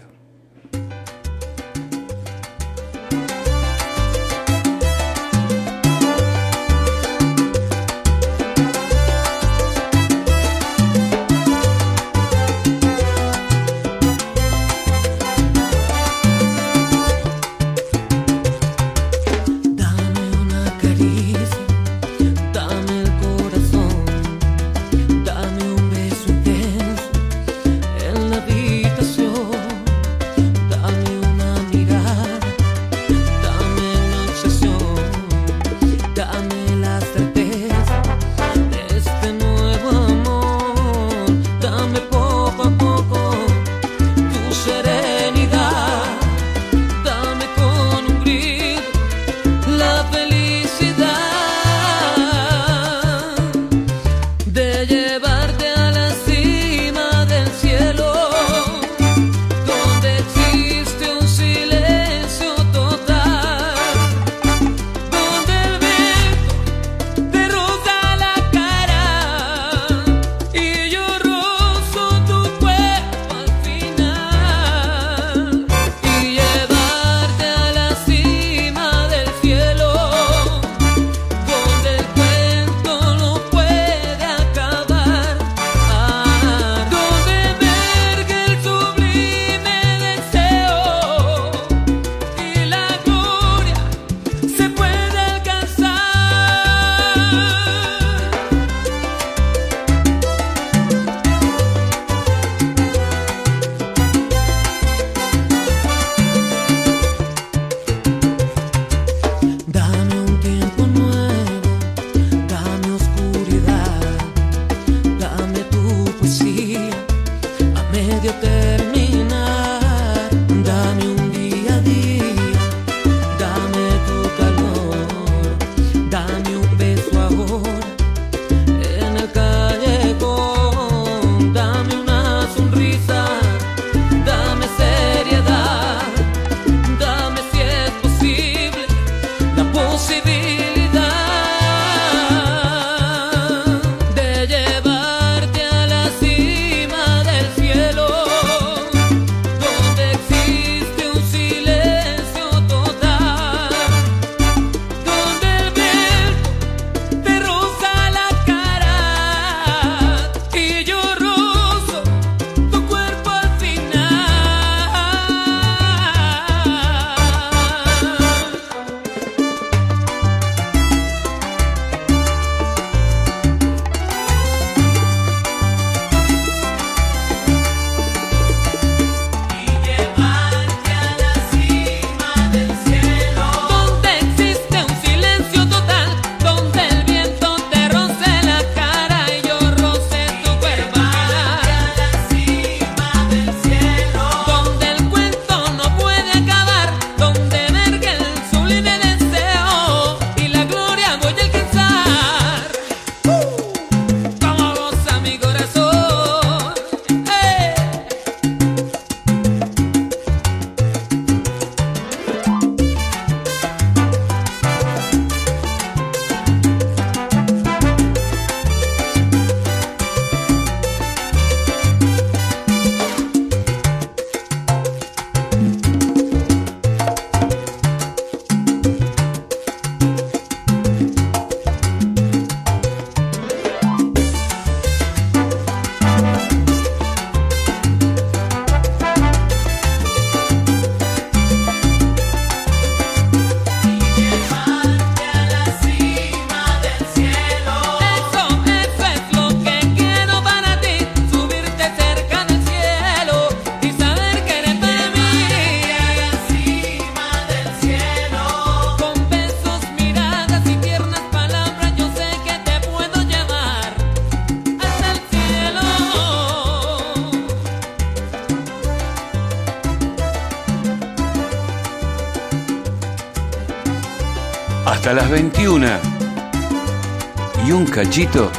Speaker 16: Nachito,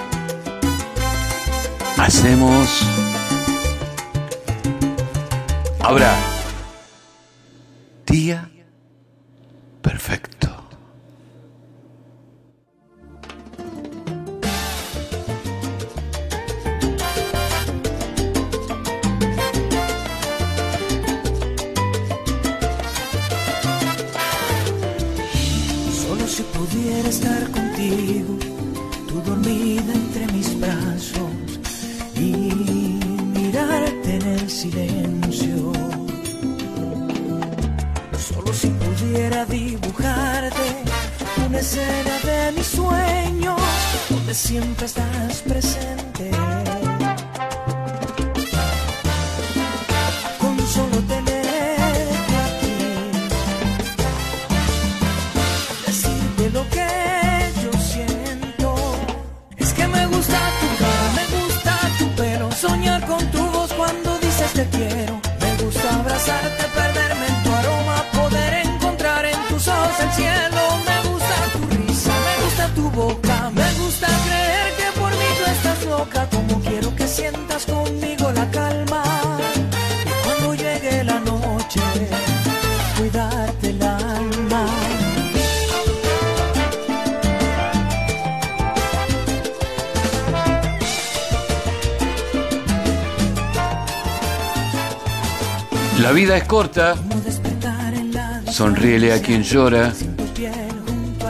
Speaker 16: siempre estás presente.
Speaker 7: vida es corta. Sonríele a quien llora.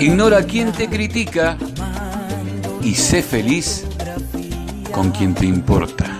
Speaker 7: Ignora a quien te critica. Y sé feliz con quien te importa.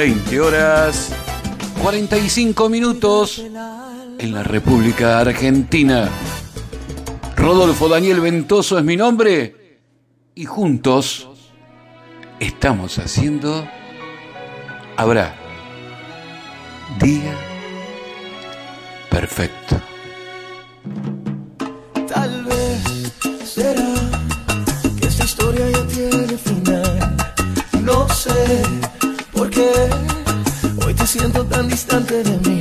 Speaker 7: 20 horas 45 minutos en la República Argentina. Rodolfo Daniel Ventoso es mi nombre y juntos estamos haciendo Habrá Día Perfecto.
Speaker 16: siento tan distante de mí.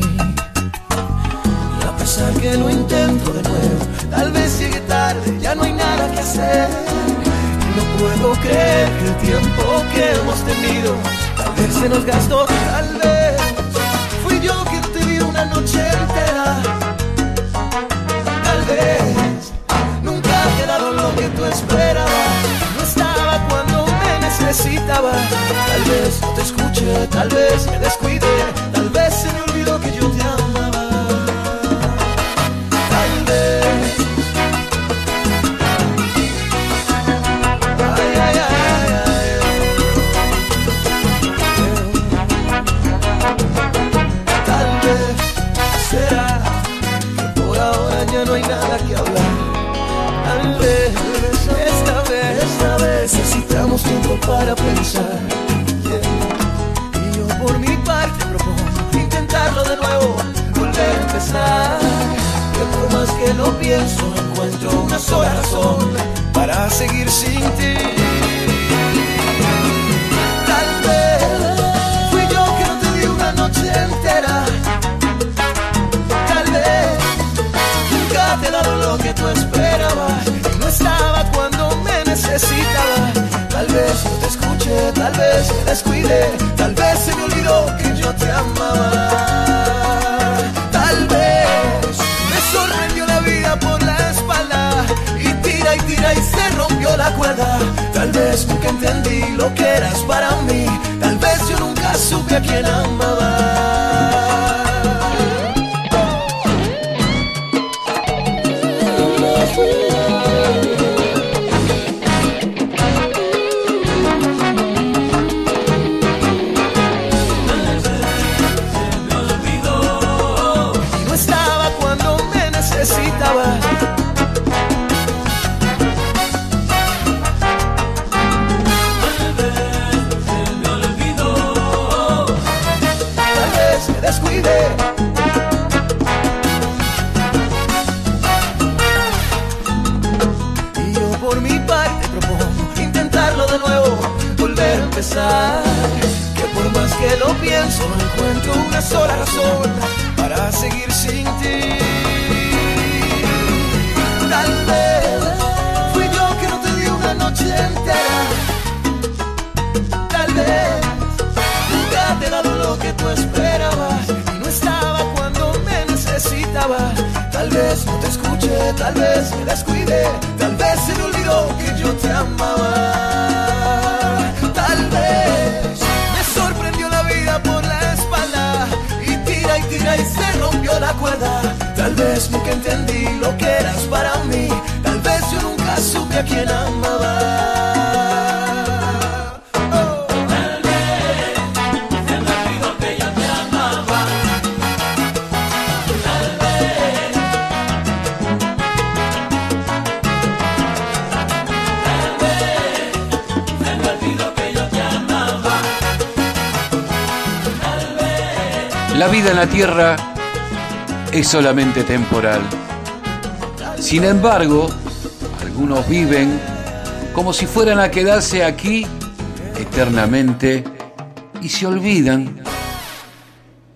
Speaker 16: Y a pesar que lo intento de nuevo, tal vez llegue tarde, ya no hay nada que hacer. Y no puedo creer que el tiempo que hemos tenido, tal vez se nos gastó, tal vez fui yo que te vi una noche entera. Tal vez nunca ha quedado lo que tú esperas escuché, tal vez me descuidé, tal vez se me olvidó que yo te amaba. Tal vez. Ay, ay, ay. Tal vez será que por ahora ya no hay nada que hablar. Tal vez esta vez, esta vez tiempo para pensar. Y yo por mi parte propongo intentarlo de nuevo, volver a empezar. Que por más que lo pienso, encuentro una sola razón para seguir sin ti. Tal vez fui yo que no te di una noche entera. Tal vez nunca te he dado lo que tú esperabas. Y no estaba cuando me necesitaba. Tal vez no te escuché, tal vez me descuidé, tal vez se me olvidó que yo te amaba. Tal vez me sorprendió la vida por la espalda y tira y tira y se rompió la cuerda. Tal vez nunca entendí lo que eras para mí, tal vez yo nunca supe a quién amaba.
Speaker 3: Tierra es solamente temporal. Sin embargo, algunos viven como si fueran a quedarse aquí eternamente y se olvidan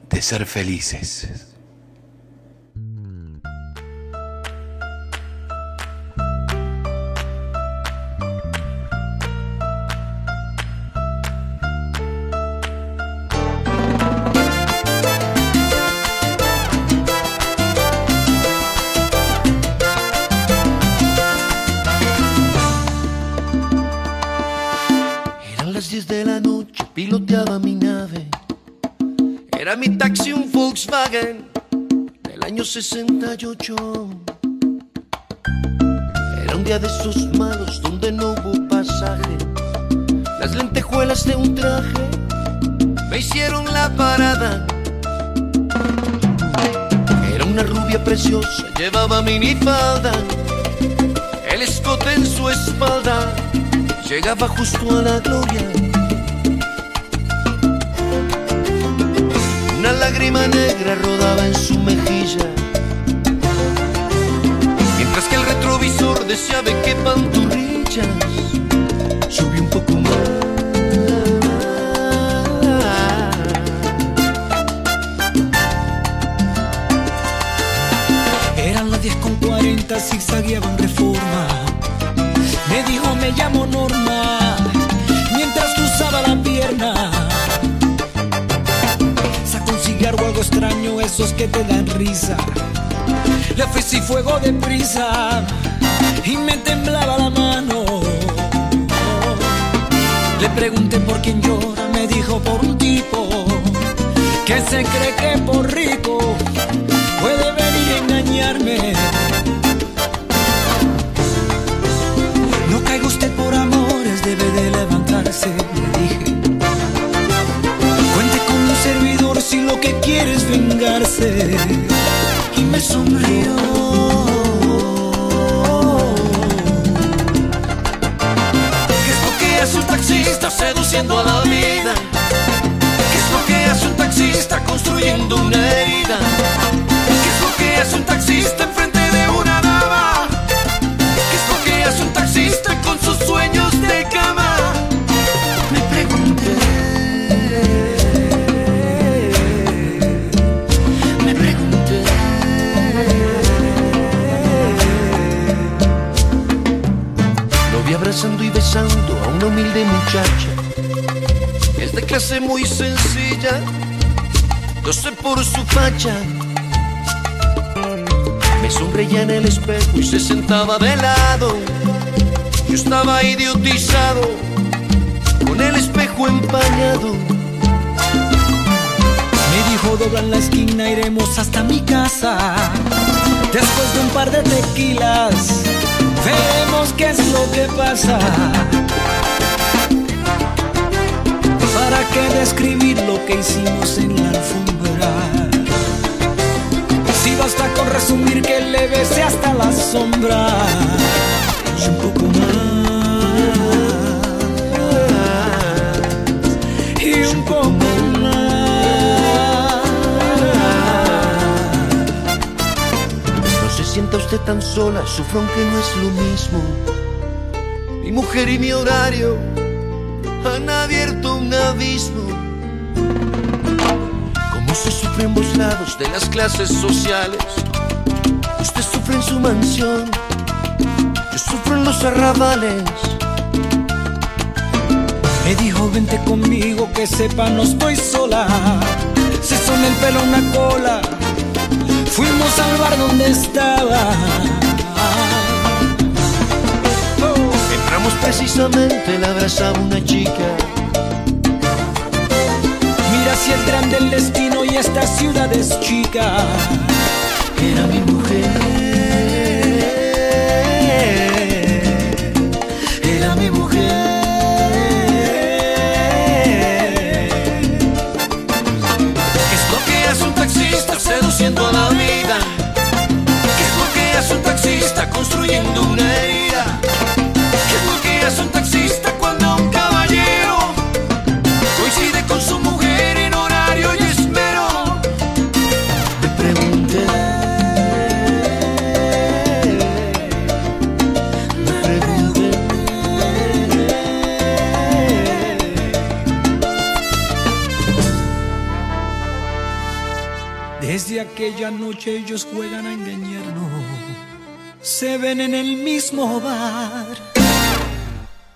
Speaker 3: de ser felices.
Speaker 17: 68. Era un día de esos malos donde no hubo pasaje. Las lentejuelas de un traje me hicieron la parada. Era una rubia preciosa, llevaba minifalda, el escote en su espalda llegaba justo a la gloria. Una lágrima negra rodaba en su mejilla, de qué pantorrillas subió un poco más.
Speaker 7: Eran las 10 con 40, zigzagueaba en reforma. Me dijo, me llamo Norma, mientras cruzaba la pierna. Sacó un cigarro algo extraño, esos que te dan risa. Le ofrecí fuego de prisa y me temblaba la mano. Le pregunté por quién llora, me dijo por un tipo que se cree que por rico puede venir a engañarme. No caiga usted por amores, debe de levantarse, le dije. Cuente con un servidor si lo que quiere es vengarse. Y me sonrió.
Speaker 16: Taxista seduciendo a la vida? ¿Qué es lo que hace un taxista construyendo una herida? ¿Qué es lo que hace un taxista enfrente de una dama? ¿Qué es lo que hace un taxista con sus sueños de cama? Me pregunté. Me pregunté. Lo vi abrazando y besando una humilde muchacha. Es de clase muy sencilla, lo sé por su facha. Me sonreía en el espejo y se sentaba de lado. Yo estaba idiotizado, con el espejo empañado.
Speaker 7: Me dijo dobla en la esquina, iremos hasta mi casa. Después de un par de tequilas, veremos qué es lo que pasa. ¿Para qué describir lo que hicimos en la alfombra? Si basta con resumir que le besé hasta la sombra y un poco más y un poco
Speaker 16: No se sienta usted tan sola, sufro aunque no es lo mismo. Mi mujer y mi horario han abierto un abismo. Como se sufre en ambos lados de las clases sociales. Usted sufre en su mansión, yo sufro en los arrabales.
Speaker 7: Me dijo vente conmigo que sepa no estoy sola Se son el pelo una cola Fuimos al bar donde estaba
Speaker 16: Entramos precisamente, la abrazaba una chica.
Speaker 7: Si es grande el destino y esta ciudad es chica
Speaker 16: Era mi mujer.
Speaker 7: Era mi mujer
Speaker 16: ¿Qué es lo que hace un taxista seduciendo a la vida? ¿Qué es lo que hace un taxista construyendo una herida?
Speaker 7: Noche ellos juegan a engañarnos Se ven en el mismo bar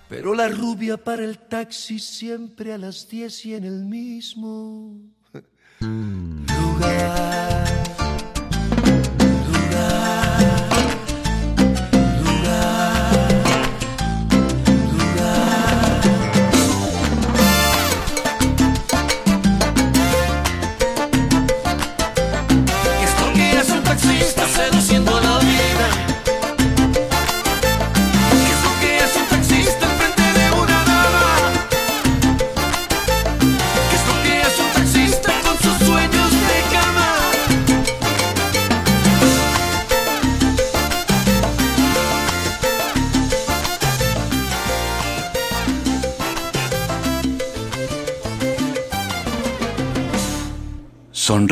Speaker 16: Pero la rubia para el taxi siempre a las 10 y en el mismo lugar.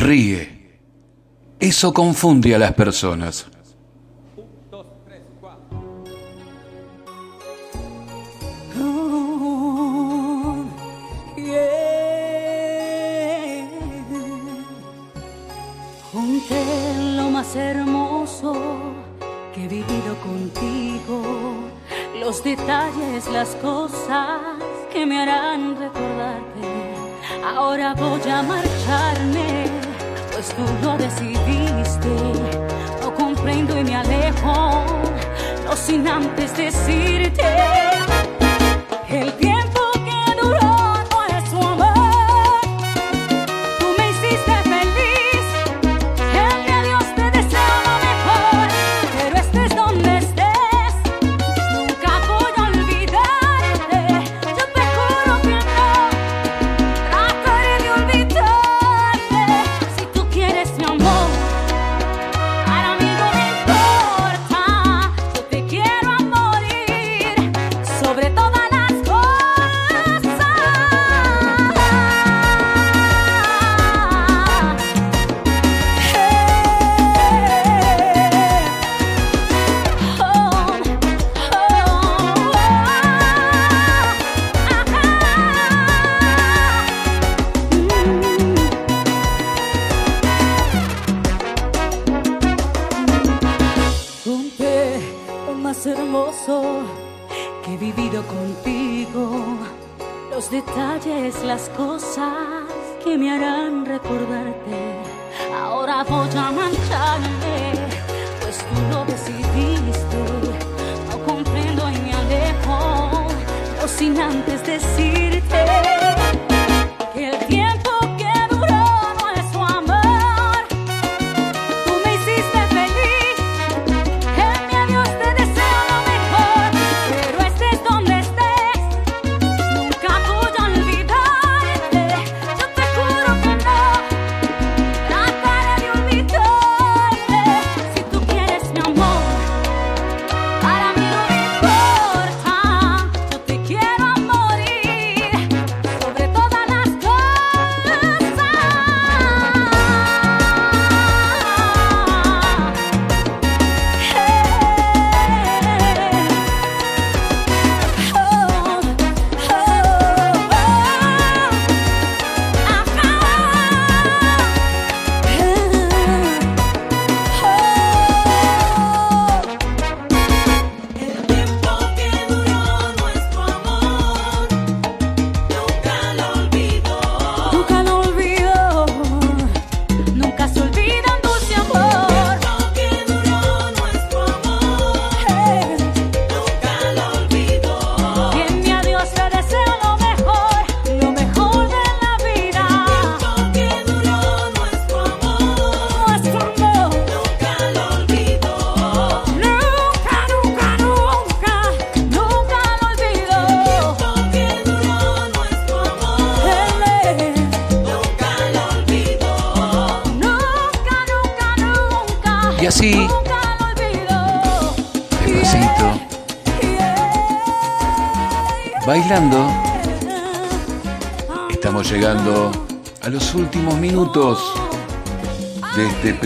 Speaker 3: Sonríe. Eso confunde a las personas.
Speaker 14: Junté lo más hermoso que he vivido contigo, los detalles, las cosas que me harán recordarte. Ahora voy a marcharme, pues tú lo decidiste. No comprendo y me alejo, no sin antes decirte el tiempo que me harán recordarte. Ahora voy a mancharme, pues tú lo decidiste. No comprendo y me alejo, no sin antes decirte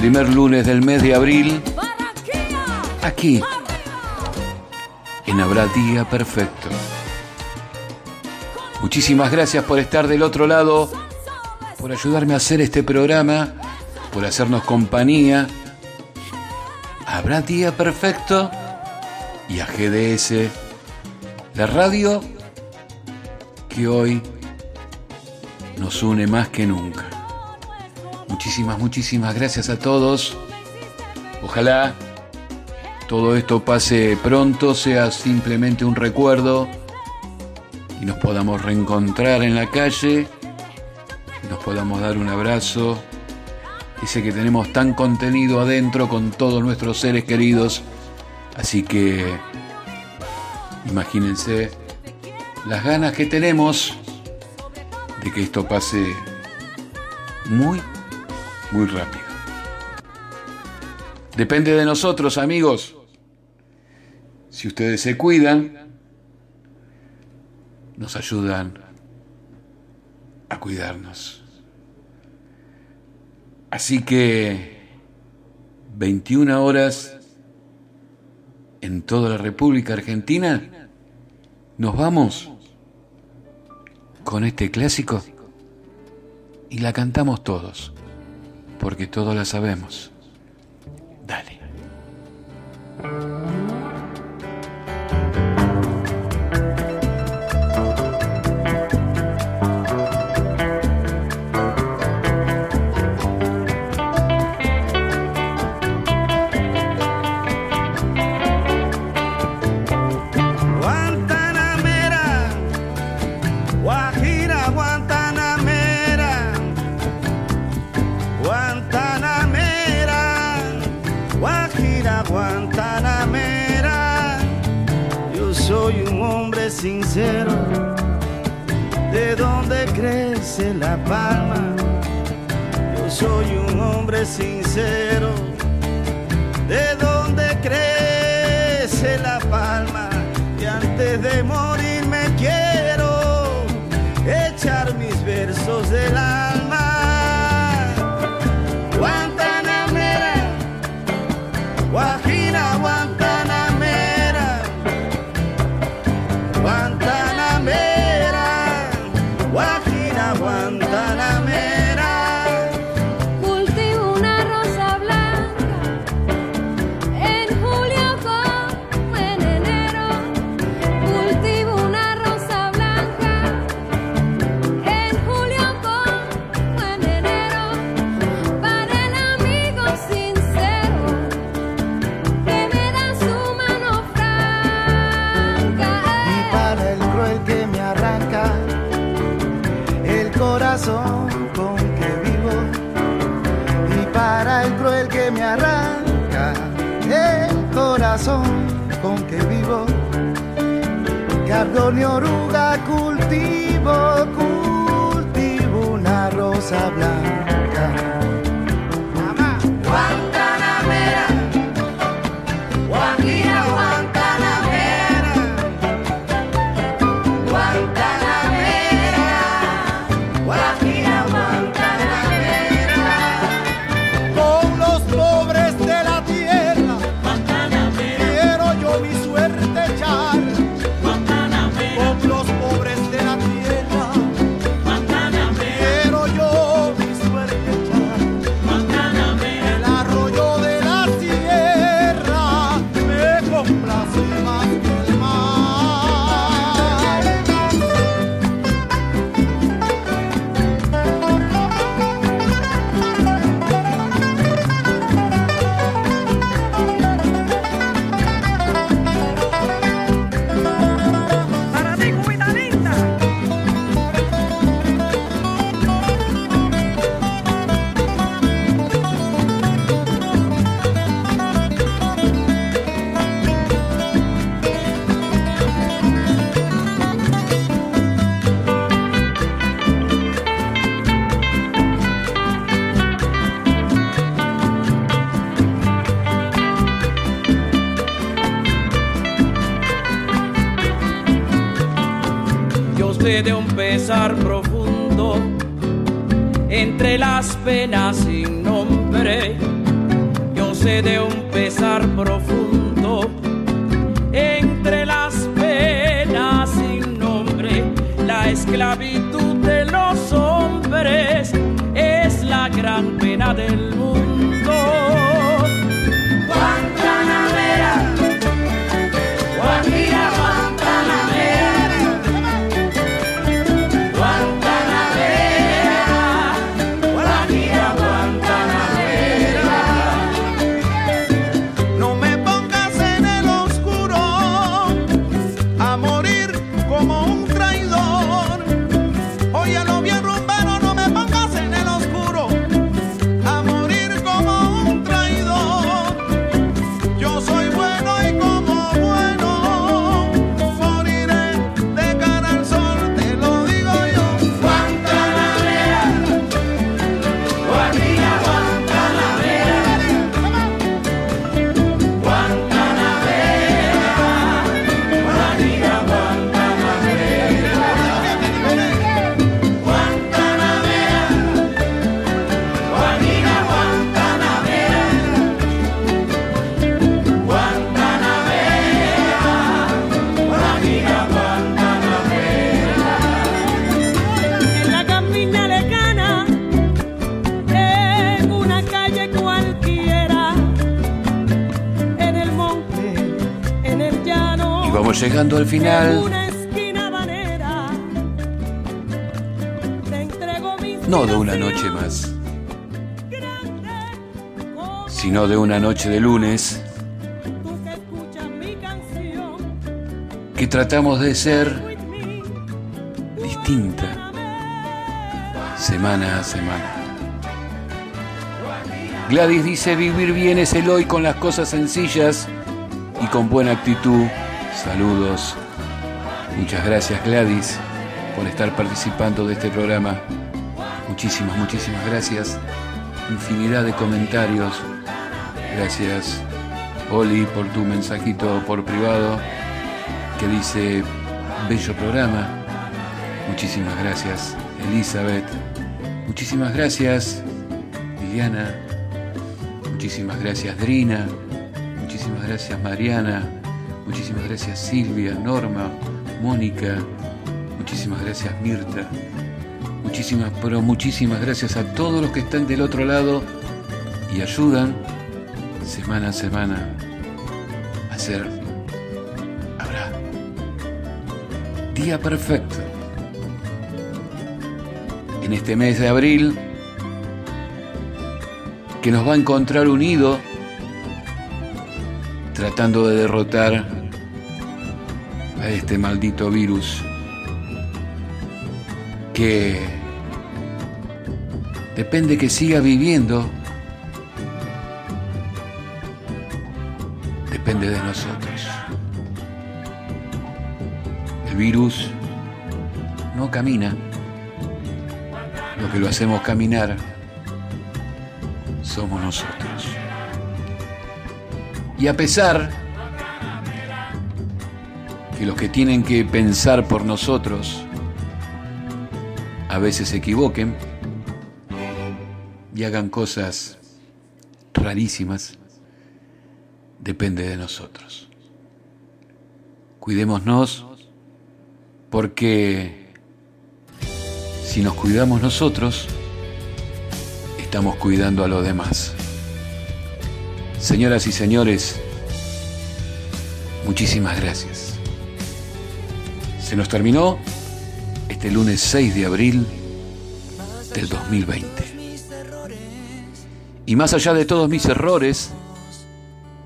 Speaker 3: primer lunes del mes de abril, aquí, en Habrá Día Perfecto. Muchísimas gracias por estar del otro lado, por ayudarme a hacer este programa, por hacernos compañía. Habrá Día Perfecto y a GDS, la radio que hoy nos une más que nunca. Muchísimas, muchísimas gracias a todos. Ojalá todo esto pase pronto, sea simplemente un recuerdo y nos podamos reencontrar en la calle, nos podamos dar un abrazo, ese que tenemos tan contenido adentro con todos nuestros seres queridos. Así que imagínense las ganas que tenemos de que esto pase muy, muy rápido. Depende de nosotros, amigos. Si ustedes se cuidan, nos ayudan a cuidarnos. Así que 21 horas en toda la República Argentina, nos vamos con este clásico y la cantamos todos, porque todos la sabemos. Dale.
Speaker 4: Sincero, de donde crece la palma. Y antes de morir
Speaker 18: Cardo ni oruga cultivo, cultivo una rosa blanca.
Speaker 7: Las penas
Speaker 3: final. No de una noche más, sino de una noche de lunes que tratamos de ser distinta semana a semana. Gladys dice vivir bien es el hoy con las cosas sencillas y con buena actitud. Saludos. Muchas gracias Gladys por estar participando de este programa. Muchísimas, muchísimas gracias. Infinidad de comentarios. Gracias Oli por tu mensajito por privado que dice bello programa. Muchísimas gracias Elizabeth. Muchísimas gracias Viviana. Muchísimas gracias Drina. Muchísimas gracias Mariana. Muchísimas gracias Silvia, Norma, Mónica. Muchísimas gracias Mirta. Muchísimas, pero muchísimas gracias a todos los que están del otro lado y ayudan semana a semana a hacer habrá día perfecto en este mes de abril que nos va a encontrar unido tratando de derrotar a este maldito virus que depende que siga viviendo, depende de nosotros. El virus no camina. Lo que lo hacemos caminar somos nosotros. Y a pesar que los que tienen que pensar por nosotros a veces se equivoquen y hagan cosas rarísimas, depende de nosotros. Cuidémonos porque si nos cuidamos nosotros, estamos cuidando a los demás. Señoras y señores, muchísimas gracias. Se nos terminó este lunes 6 de abril del 2020. Y más allá de todos mis errores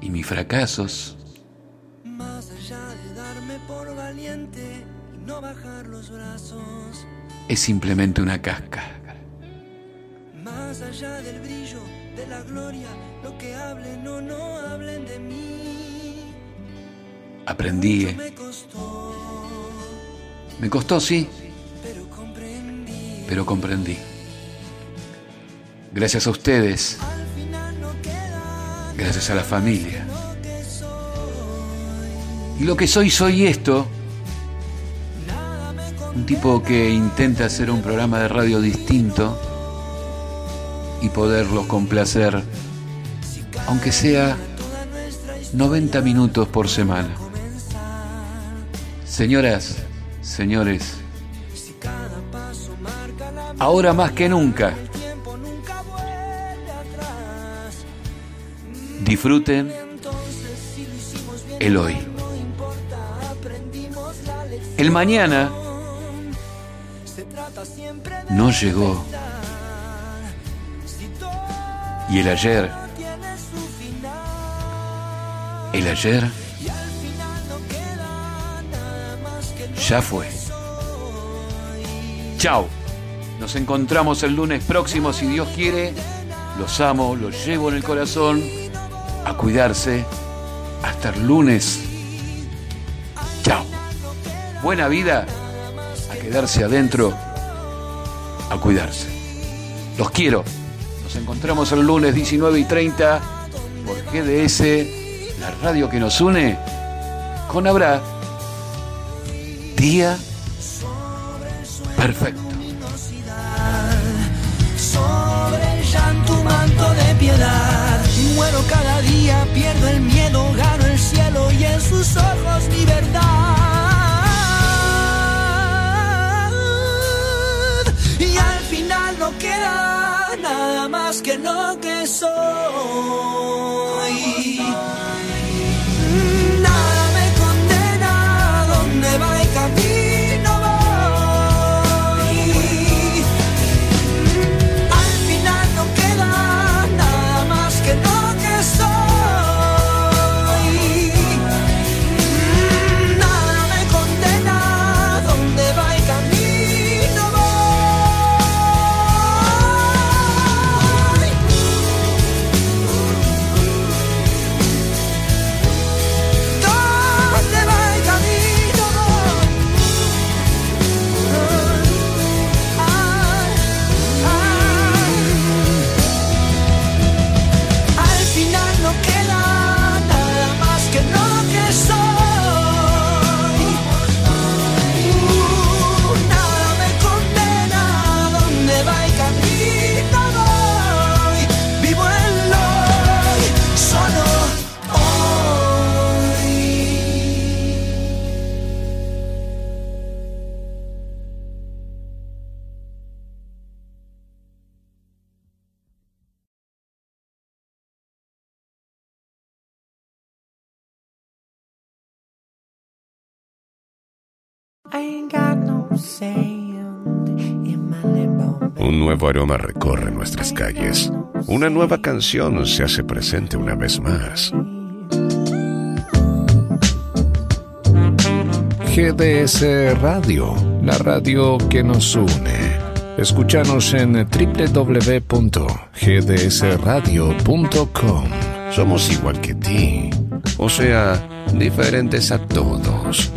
Speaker 3: y mis fracasos, es simplemente una cáscara.
Speaker 7: Más allá del brillo, de la gloria, lo que hablen o no hablen de mí.
Speaker 3: Aprendí. eh.
Speaker 7: Me costó,
Speaker 3: Me costó, sí,
Speaker 7: pero comprendí.
Speaker 3: Gracias a ustedes. Gracias a la familia. Y lo que soy, soy esto. Un tipo que intenta hacer un programa de radio distinto y poderlos complacer, aunque sea 90 minutos por semana. Señoras, señores, ahora más que nunca, disfruten el hoy. El mañana no llegó. Y el ayer, el ayer ya fue. Chao. Nos encontramos el lunes próximo, si Dios quiere. Los amo, los llevo en el corazón. A cuidarse. Hasta el lunes. Chao. Buena vida. A quedarse adentro. A cuidarse. Los quiero. Nos encontramos el lunes 19 y 30 por GDS, la radio que nos une con Abra. Día perfecto.
Speaker 7: Sobre el llanto manto de piedad. Muero cada día, pierdo el miedo, gano el cielo y en sus ojos mi verdad. Y al final no queda nada más que lo que soy.
Speaker 1: Un nuevo aroma recorre nuestras calles. Una nueva canción se hace presente una vez más. GDS Radio, la radio que nos une. Escúchanos en www.gdsradio.com. Somos igual que ti.
Speaker 12: o sea, diferentes a todos.